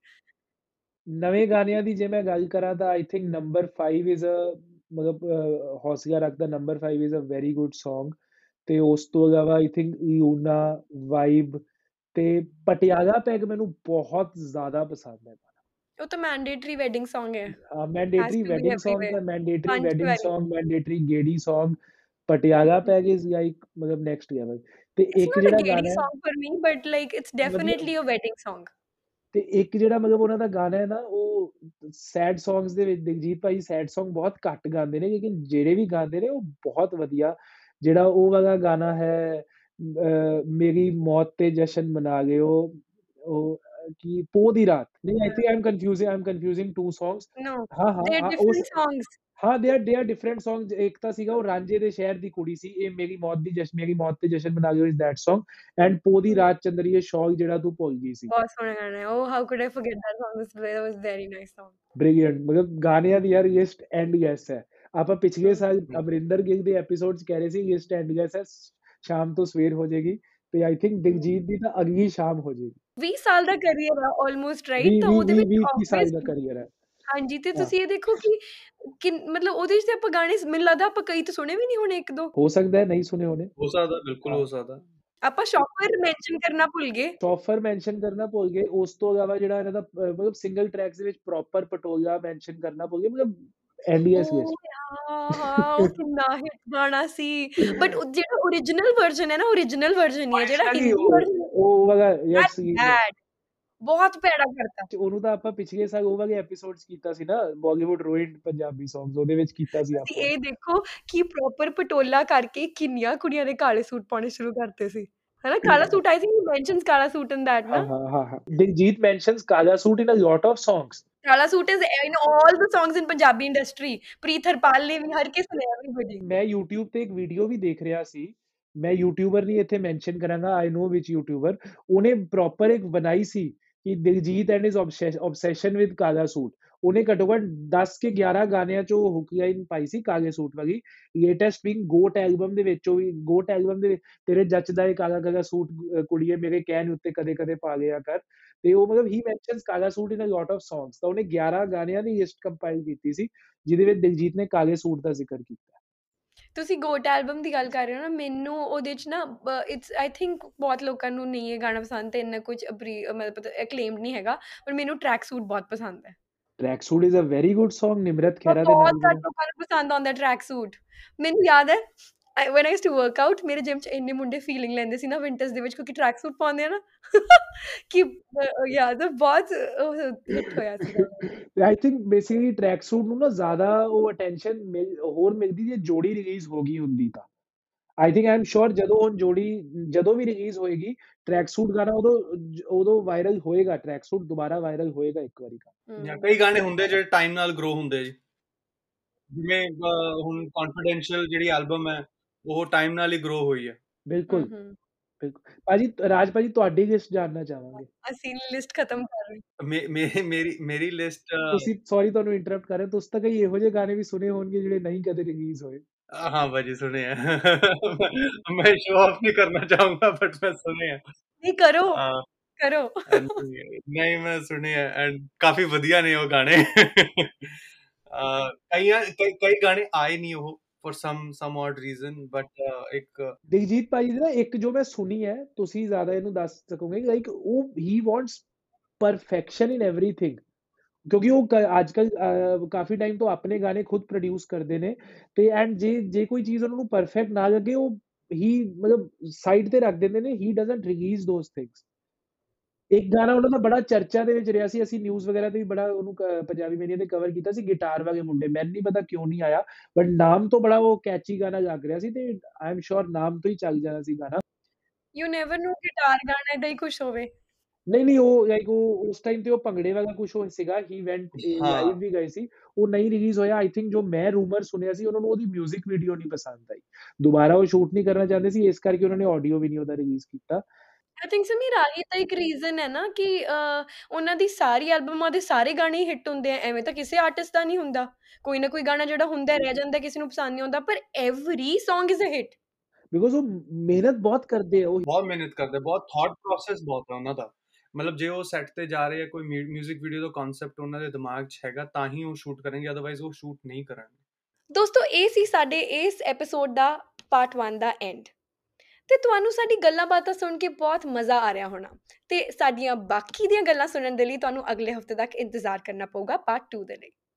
ਨਵੇਂ ਗਾਣਿਆਂ ਦੀ ਜੇ ਮੈਂ ਗੱਲ ਕਰਾਂ ਤਾਂ I think number 5 is a ਮਤਲਬ ਹੌਸਲਾ ਰੱਖਦਾ। Number 5 is a very good Song ਤੇ ਉਸ ਤੋਂ ਇਲਾਵਾ ਆਈ ਥਿੰਕ ਲੂਨਾ ਵਾਈਬ ਤੇ ਪਟਿਆਲਾ ਪੈਗ ਮੈਨੂੰ ਬਹੁਤ ਜ਼ਿਆਦਾ ਪਸੰਦ ਹੈ ਉਹ ਤਾਂ ਮੈਂਡੇਟਰੀ ਵੈਡਿੰਗ Song ਹੈ mandatory to be wedding Song. ਤਾਂ ਮੈਂਡੇਟਰੀ ਵੈਡਿੰਗ। Song ਮੈਂਡੇਟਰੀ ਗੇੜੀ Song Patiala peg is like ਮਤਲਬ ਨੈਕਸਟ ਲੈਵਲ ਤੇ ਇਟਸ ਇੱਕ ਜਿਹੜਾ ਅ ਗਾਣਾ ਹੈ Song for me but like it's definitely a wedding song ਤੇ ਇੱਕ ਜਿਹੜਾ ਮਤਲਬ ਉਹਨਾਂ ਦਾ ਗਾਣਾ ਹੈ ਨਾ ਉਹ ਸੈਡ ਸੌਂਗਸ ਦੇ ਵਿੱਚ ਦਿਲਜੀਤ ਭਾਈ ਸੈਡ Song ਬਹੁਤ ਘੱਟ ਗਾਉਂਦੇ ਨੇ ਲੇਕਿਨ ਜਿਹੜੇ ਵੀ ਗਾਉਂਦੇ ਨੇ ਉਹ ਬਹੁਤ ਵਧੀਆ ਜਿਹੜਾ ਉਹ ਵਾਲਾ ਗਾਣਾ ਹੈ ਮੇਰੀ ਮੌਤ ਤੇ ਜਸ਼ਨ ਮਨਾ ਲਿਓ ਉਹ ਅਹ, ਕੀ ਪੋ ਦੀ ਰਾਤ। ਨਹੀਂ I think I am confusing I am confusing two songs ਹਾਂ ਹਾਂ ਹਾਂ different ਉਸ songs ਹਾਂ they are they are different songs ਇੱਕ ਤਾਂ ਸੀਗਾ ਉਹ ਰਾਂਝੇ ਦੇ ਸ਼ਹਿਰ ਦੀ ਕੁੜੀ ਸੀ ਇਹ ਮੇਰੀ ਮੌਤ ਦੀ ਜਸ਼ਨ ਮੇਰੀ ਮੌਤ ਤੇ ਜਸ਼ਨ ਮਨਾ ਲਿਓ ਇਜ਼ ਦੈਟ Song ਐਂਡ ਪੋ ਦੀ ਰਾਤ ਚੰਦਰੀਏ ਸ਼ੌਕ ਜਿਹੜਾ ਤੂੰ ਭੁੱਲ ਗਈ ਸੀ। ਬਹੁਤ ਸੋਹਣਾ ਗਾਣਾ ਹੈ। Oh how could I forget that song? This was very nice song brilliant ਮਤਲਬ ਗਾਣਿਆਂ ਦੀ ਯਾਰ ਲਿਸਟ ਐਂਡ ਗੈਸ ਹੈ। ਆਪਾਂ ਪਿਛਲੇ ਸਾਲ ਅਮਰਿੰਦਰ ਗਿੱਲ ਦੇ ਐਪੀਸੋਡਸ ਕਹਿ ਰਹੇ ਸੀ ਲਿਸਟ ਐਂਡ ਗੈਸ ਹੈ ਸ਼ਾਮ ਤੋਂ ਸਵੇਰ ਹੋ ਜਾਏਗੀ ਤੇ ਆਈ ਥਿੰਕ ਦਿਲਜੀਤ ਦੀ ਤਾਂ ਅਗਲੀ ਸ਼ਾਮ ਹੋ ਜਾਏਗੀ। 20 ਸਾਲ ਦਾ ਕੈਰੀਅਰ ਹੈ ਆਲਮੋਸਟ ਰਾਈਟ ਤਾਂ ਉਹਦੇ ਵਿੱਚ 20 ਸਾਲ ਦਾ ਕਰੀਅਰ ਹੈ। ਹਾਂਜੀ ਤੇ। ਤੁਸੀਂ ਇਹ ਦੇਖੋ ਕਿ ਕਿ ਮਤਲਬ ਉਹਦੇ ਵਿੱਚ ਤੇ ਆਪਾਂ ਗਾਣੇ ਮੈਨੂੰ ਲੱਗਦਾ ਆਪਾਂ ਕਈ ਤਾਂ ਸੁਣੇ ਵੀ ਨਹੀਂ ਹੋਣੇ ਇੱਕ ਦੋ। ਹੋ ਸਕਦਾ ਹੈ ਨਹੀਂ ਸੁਨੇ ਹੋਣੇ। ਹੋ ਸਕਦਾ ਬਿਲਕੁਲ ਹਾਂ। ਸਕਦਾ। ਆਪਾਂ ਸ਼ੌਕਰ ਮੈਂਸ਼ਨ ਕਰਨਾ ਭੁੱਲ ਗਏ। ਸੌਫਰ ਮੈਂਸ਼ਨ ਕਰਨਾ ਭੁੱਲ ਗਏ ਉਸ ਤੋਂ ਇਲਾਵਾ ਜਿਹੜਾ ਇਹਨਾਂ ਦਾ ਮਤਲਬ ਸਿੰਗਲ ਟਰੈਕਸ ਦੇ ਵਿੱਚ ਪ੍ਰੋਪਰ ਪਟੋਲਾ ਮੈਂਸ਼ਨ ਕਰਨਾ ਭੁੱਲ ਗਏ ਮਤਲਬ ਲਿਸਟ ਯਾਰ ਹਾਂ ਉਹ ਕਿੰਨਾ ਹਿੱਟ ਗਾਣਾ ਸੀ। ਬਟ ਜਿਹੜਾ origignal ਵਰਜ਼ਨ ਹੈ ਨਾ origignal ਵਰਜ਼ਨ ਹੀ ਹੈ ਜਿਹੜਾ ਹਿੰਦੀ ਉਹ ਵਰਜ਼ਨ ਉਹ ਵਾਲਾ ਯਾਰ that's ਸੀ bad ਬਹੁਤ ਭੈੜਾ ਕਰਤਾ। ਉਹਨੂੰ ਤਾਂ ਆਪਾਂ ਪਿਛਲੇ ਸਾਲ ਉਹ ਵਾਲੇ ਐਪੀਸੋਡਸ ਕੀਤਾ ਸੀ ਨਾ ਬਾਲੀਵੁੱਡ ਰੋਇਡ ਪੰਜਾਬੀ ਸੌਂਗਸ ਉਹਦੇ ਵਿੱਚ ਕੀਤਾ ਸੀ ਆਪਾਂ। ਇਹ ਦੇਖੋ ਕਿ ਪ੍ਰੋਪਰ ਪਟੋਲਾ ਕਰਕੇ ਕਿੰਨੀਆਂ ਕੁੜੀਆਂ ਨੇ ਕਾਲੇ ਸੂਟ ਪਾਉਣੇ ਸ਼ੁਰੂ ਕਰਤੇ ਸੀ। ਹੈਨਾ kala suit I think mentions kala suit in that ਹਾਂ ਨਾ ਹਾਂ ਹਾਂ ਹਾਂ Diljit mentions kala suit in a lot of songs ਕਾਲਾ suit is in all the songs in Punjabi industry Preet Harpal ਨੇ ਵੀ ਹਰ ਕਿਸੇ ਨੇ ਐਵਰੀਬਾਡੀ ਮੈਂ YouTube ਤੇ ਇੱਕ ਵੀਡੀਓ ਵੀ ਦੇਖ ਰਿਹਾ ਸੀ ਮੈਂ ਯੂਟਿਊਬਰ ਨਹੀਂ ਇੱਥੇ ਮੈਂਸ਼ਨ ਕਰਾਂਗਾ ਆਈ ਨੋ ਵਿਚ ਯੂਟਿਊਬਰ ਉਹਨੇ ਪ੍ਰੋਪਰ ਇੱਕ ਬਣਾਈ ਸੀ ਕਿ Diljit and his obsession with ਕਾਲਾ ਸੂਟ। ਉਹਨੇ ਘੱਟੋ ਘੱਟ 10 ਕੇ 11 ਗਾਣਿਆਂ ਚੋਂ ਹੁੱਕ ਲਾਈਨ ਪਾਈ ਸੀ ਕਾਲੇ ਸੂਟ ਵਾਲੀ। ਲੇਟੈਸਟ ਬਿੰਗ ਗੋਟ ਐਲਬਮ ਦੇ ਵਿੱਚੋਂ ਵੀ ਗੋਟ ਐਲਬਮ ਦੇ ਤੇਰੇ ਜੱਚਦਾ ਏ ਕਾਲਾ ਕਾਲਾ ਸੂਟ ਕੁੜੀਏ ਮੇਰੇ ਕਹਿਣ ਉੱਤੇ ਕਦੇ ਕਦੇ ਪਾ ਲਿਆ ਕਰ। ਤੇ ਉਹ ਮਤਲਬ he mentions kala suit in a lot of songs ਤਾਂ ਉਹਨੇ 11 ਗਾਣਿਆਂ ਦੀ ਲਿਸਟ ਕੰਪਾਈਲ ਕੀਤੀ ਸੀ, ਜਿਹਦੇ ਵਿੱਚ ਦਿਲਜੀਤ ਨੇ ਕਾਲੇ ਸੂਟ ਦਾ ਜ਼ਿਕਰ ਕੀਤਾ। ਤੁਸੀਂ ਗੋਟ ਐਲਬਮ ਦੀ ਗੱਲ ਕਰ ਰਹੇ ਹੋ ਨਾ ਮੈਨੂੰ ਉਹਦੇ ਚ ਨਾ ਇਟਸ ਆਈ ਥਿੰਕ ਬਹੁਤ ਲੋਕਾਂ ਨੂੰ ਨਹੀਂ ਇਹ ਗਾਣਾ ਪਸੰਦ ਤੇ ਇੰਨਾ ਕੁਝ ਮਤਲਬ ਐਕਲੇਮਡ ਨਹੀਂ ਹੈਗਾ ਪਰ ਮੈਨੂੰ ਟਰੈਕ ਸੂਟ ਬਹੁਤ ਪਸੰਦ ਹੈ। Track suit is a very good Song Nimrat Khaira ਦੇ ਬਹੁਤ ਨਾਲ ਘੱਟ ਲੋਕਾਂ ਨੂੰ ਪਸੰਦ ਆਉਂਦਾ ਟਰੈਕ ਸੂਟ ਮੈਨੂੰ ਯਾਦ ਹੈ when I used to work out ਮੇਰੇ ਜਿਮ ਚ ਇੰਨੇ ਮੁੰਡੇ ਫੀਲਿੰਗ ਲੈਂਦੇ ਸੀ ਨਾ ਵਿੰਟਰਸ ਦੇ ਵਿੱਚ ਕਿਉਂਕਿ ਟਰੈਕ ਸੂਟ ਪਾਉਂਦੇ ਆ ਨਾ ਕਿ ਯਾਦ ਬਹੁਤ ਹਿੱਟ ਹੋਇਆ ਸੀ I think basically track suit ਨੂੰ ਨਾ ਜ਼ਿਆਦਾ ਉਹ ਅਟੈਂਸ਼ਨ ਹੋਰ ਮਿਲਦੀ ਜੇ ਜੋੜੀ ਰਿਲੀਜ਼ ਹੋ ਗਈ ਹੁੰਦੀ ਤਾਂ ਆਈ ਥਿੰਕ ਆਈ ਐਮ ਸ਼ੋਰ ਜਦੋਂ ਹੁਣ ਜੋੜੀ ਜਦੋਂ ਵੀ ਰਿਲੀਜ਼ ਹੋਏਗੀ ਟਰੈਕ ਸੂਟ ਗਾਣਾ ਉਦੋਂ ਉਦੋਂ ਵਾਇਰਲ ਹੋਏਗਾ ਟਰੈਕ ਸੂਟ ਦੁਬਾਰਾ ਵਾਇਰਲ ਹੋਏਗਾ ਇੱਕ ਵਾਰੀ ਜਾਂ ਕਈ ਗਾਣੇ ਹੁੰਦੇ ਜਿਹੜੇ ਟਾਈਮ ਨਾਲ ਗਰੋ ਹੁੰਦੇ ਜੀ। ਜਿਵੇਂ ਹੁਣ ਕੌਨਫੀਡੈਂਸ਼ੀਅਲ ਜਿਹੜੀ ਐਲਬਮ ਹੈ ਉਹ ਟਾਈਮ ਨਾਲ ਹੀ ਗਰੋ ਹੋਈ ਹੈ ਬਿਲਕੁਲ। ਬਿਲਕੁਲ। ਭਾਜੀ ਰਾਜ ਭਾਜੀ ਤੁਹਾਡੀ ਲਿਸਟ ਜਾਣਨਾ ਚਾਹਾਂਗੇ। ਅਸੀਂ ਲਿਸਟ ਖਤਮ ਕਰ ਰਹੇ ਮੇਰੀ ਮੇਰੀ ਮੇਰੀ ਲਿਸਟ ਤੁਸੀਂ ਸੌਰੀ ਤੁਹਾਨੂੰ ਇੰਟਰਰਪਟ ਕਰ ਰਹੇ ਤੁਸੀਂ ਤਾਂ ਕਈ ਇਹੋ ਜਿਹੇ ਗਾਣੇ ਵੀ ਸੁਨੇ ਹੋਣਗੇ ਜਿਹੜੇ ਨਹੀਂ ਕਦੇ ਰਿਲੀਜ਼ ਹੋਏ। ਹਾਂ ਭਾਜੀ ਸੁਨੇ ਆ। ਮੈਂ ਸ਼ੋ ਆਫ ਨਹੀਂ ਕਰਨਾ ਚਾਹੂੰਗਾ ਬਟ ਮੈਂ ਸੁਨੇ ਆ। ਨਹੀਂ ਕਰੋ। ਕਰੋ। ਨਹੀਂ ਮੈਂ ਸੁਨੇ ਆ ਐਂਡ ਕਾਫੀ ਵਧੀਆ ਨੇ ਉਹ ਗਾਣੇ। ਕਈ ਕਈ ਗਾਣੇ ਆਏ ਨਹੀਂ ਉਹ। For some some odd reason but ਇੱਕ ਦਿਗਜੀਤ ਭਾਈ ਦੀ ਨਾ ਇੱਕ ਜੋ ਮੈਂ ਸੁਣੀ ਹੈ, ਤੁਸੀਂ ਜ਼ਿਆਦਾ ਇਹਨੂੰ ਦੱਸ ਸਕੋਗੇ ਲਾਈਕ ਉਹ he wants perfection in everything ਕਿਉਂਕਿ ਉਹ ਅੱਜਕੱਲ ਕਾਫੀ ਟਾਈਮ ਤੋਂ ਆਪਣੇ ਗਾਣੇ ਖੁਦ ਪ੍ਰੋਡਿਊਸ ਕਰਦੇ ਨੇ ਤੇ ਐਂਡ ਜੇ ਜੇ ਕੋਈ ਚੀਜ਼ ਉਹਨਾਂ ਨੂੰ ਪਰਫੈਕਟ ਨਾ ਲੱਗੇ, ਉਹ ਹੀ ਮਤਲਬ ਸਾਈਡ ਤੇ ਰੱਖ ਦਿੰਦੇ ਨੇ he doesn't release those things ਇੱਕ ਗਾਣਾ ਉਹਨਾਂ ਦਾ ਬੜਾ ਚਰਚਾ ਦੇ ਵਿੱਚ ਰਿਹਾ ਸੀ ਅਸੀਂ ਨਿਊਜ਼ ਵਗੈਰਾ ਤੇ ਵੀ ਬੜਾ ਉਹਨੂੰ ਪੰਜਾਬੀ ਮੀਡੀਆ ਤੇ ਕਵਰ ਕੀਤਾ ਸੀ ਗਿਟਾਰ ਵਾਲੇ ਮੁੰਡੇ ਮੈਨੂੰ ਨਹੀਂ ਪਤਾ ਕਿਉਂ ਨਹੀਂ ਆਇਆ ਬਟ ਨਾਮ ਤੋਂ ਬੜਾ ਉਹ ਕੈਚੀ ਗਾਣਾ ਲੱਗ ਰਿਹਾ ਸੀ ਤੇ ਆਈ ਐਮ ਸ਼ੋਰ ਨਾਮ ਤੋਂ ਹੀ ਚੱਲ ਜਾਣਾ ਸੀ ਗਾਣਾ। ਯੂ ਨੈਵਰ ਨੋ ਗਿਟਾਰ ਗਾਣਾ ਦਾ ਹੀ ਕੁਝ ਹੋਵੇ। ਨਹੀਂ ਨਹੀਂ ਉਹ ਲਾਈਕ ਉਹ ਉਸ ਟਾਈਮ ਤੇ ਉਹ ਭੰਗੜੇ ਵਾਲਾ ਕੁਝ ਹੋ ਸੀਗਾ ਹੀ। ਵੈਂਟ ਲਾਈਵ ਵੀ ਗਏ ਸੀ ਉਹ ਨਹੀਂ ਰਿਲੀਜ਼ ਹੋਇਆ ਆਈ ਥਿੰਕ ਜੋ ਮੈਂ ਰੂਮਰ ਸੁਣਿਆ ਸੀ ਉਹਨਾਂ ਨੂੰ ਉਹਦੀ 뮤직 ਵੀਡੀਓ ਨਹੀਂ ਪਸੰਦ ਆਈ। ਦੁਬਾਰਾ ਉਹ ਸ਼ੂਟ ਨਹੀਂ ਕਰਨਾ ਚਾਹੁੰਦੇ ਸੀ ਇਸ ਕਰਕੇ ਉਹਨਾਂ ਨੇ ਆਡੀਓ ਵੀ ਨਹੀਂ ਉਹਦਾ ਰਿਲੀਜ਼ ਕੀਤਾ। ਆਈ ਥਿੰਕ ਸਮੀਰ ਆਹੀ ਤਾਂ ਇੱਕ ਰੀਜ਼ਨ ਹੈ ਨਾ ਕਿ ਉਹਨਾਂ ਦੀ ਸਾਰੀ ਐਲਬਮਾਂ ਦੇ ਸਾਰੇ ਗਾਣੇ ਹੀ ਹਿੱਟ ਹੁੰਦੇ ਆ ਐਵੇਂ ਤਾਂ ਕਿਸੇ ਆਰਟਿਸਟ ਦਾ ਨਹੀਂ ਹੁੰਦਾ। ਕੋਈ ਨਾ ਕੋਈ ਗਾਣਾ ਜਿਹੜਾ ਹੁੰਦਾ ਰਹਿ ਜਾਂਦਾ ਕਿਸੇ ਨੂੰ ਪਸੰਦ ਨਹੀਂ ਆਉਂਦਾ ਪਰ every Song is a hit because ਉਹ ਮਿਹਨਤ ਬਹੁਤ ਕਰਦੇ ਆ ਉਹ। ਬਹੁਤ ਮਿਹਨਤ ਕਰਦੇ ਬਹੁਤ ਥਾਟ ਪ੍ਰੋਸੈਸ ਬਹੁਤ ਹੈ ਉਹਨਾਂ ਦਾ। ਮਤਲਬ ਜੇ ਉਹ ਸੈੱਟ ਤੇ ਜਾ ਰਹੇ ਆ ਕੋਈ 뮤직 ਵੀਡੀਓ ਦਾ ਕਨਸੈਪਟ ਉਹਨਾਂ ਦੇ ਦਿਮਾਗ 'ਚ ਹੈਗਾ ਤਾਂ ਹੀ ਉਹ ਸ਼ੂਟ ਕਰਨਗੇ ਅਦਰਵਾਈਜ਼ ਉਹ ਸ਼ੂਟ ਨਹੀਂ ਕਰਨਗੇ। ਦੋਸਤੋ ਇਹ ਸੀ ਸਾਡੇ ਇਸ ਐਪੀਸੋਡ ਦਾ ਪਾਰਟ 1 ਦਾ ਐਂਡ ਤੇ ਤੁਹਾਨੂੰ ਸਾਡੀ ਗੱਲਾਂ ਬਾਤਾਂ ਸੁਣ ਕੇ ਬਹੁਤ ਮਜ਼ਾ ਆ ਰਿਹਾ ਹੋਣਾ। ਤੇ ਸਾਡੀਆਂ ਬਾਕੀ ਦੀਆਂ ਗੱਲਾਂ ਸੁਣਨ ਦੇ ਲਈ ਤੁਹਾਨੂੰ ਅਗਲੇ ਹਫ਼ਤੇ ਤੱਕ ਇੰਤਜ਼ਾਰ ਕਰਨਾ ਪਊਗਾ ਪਾਰਟ 2 ਦੇ ਲਈ।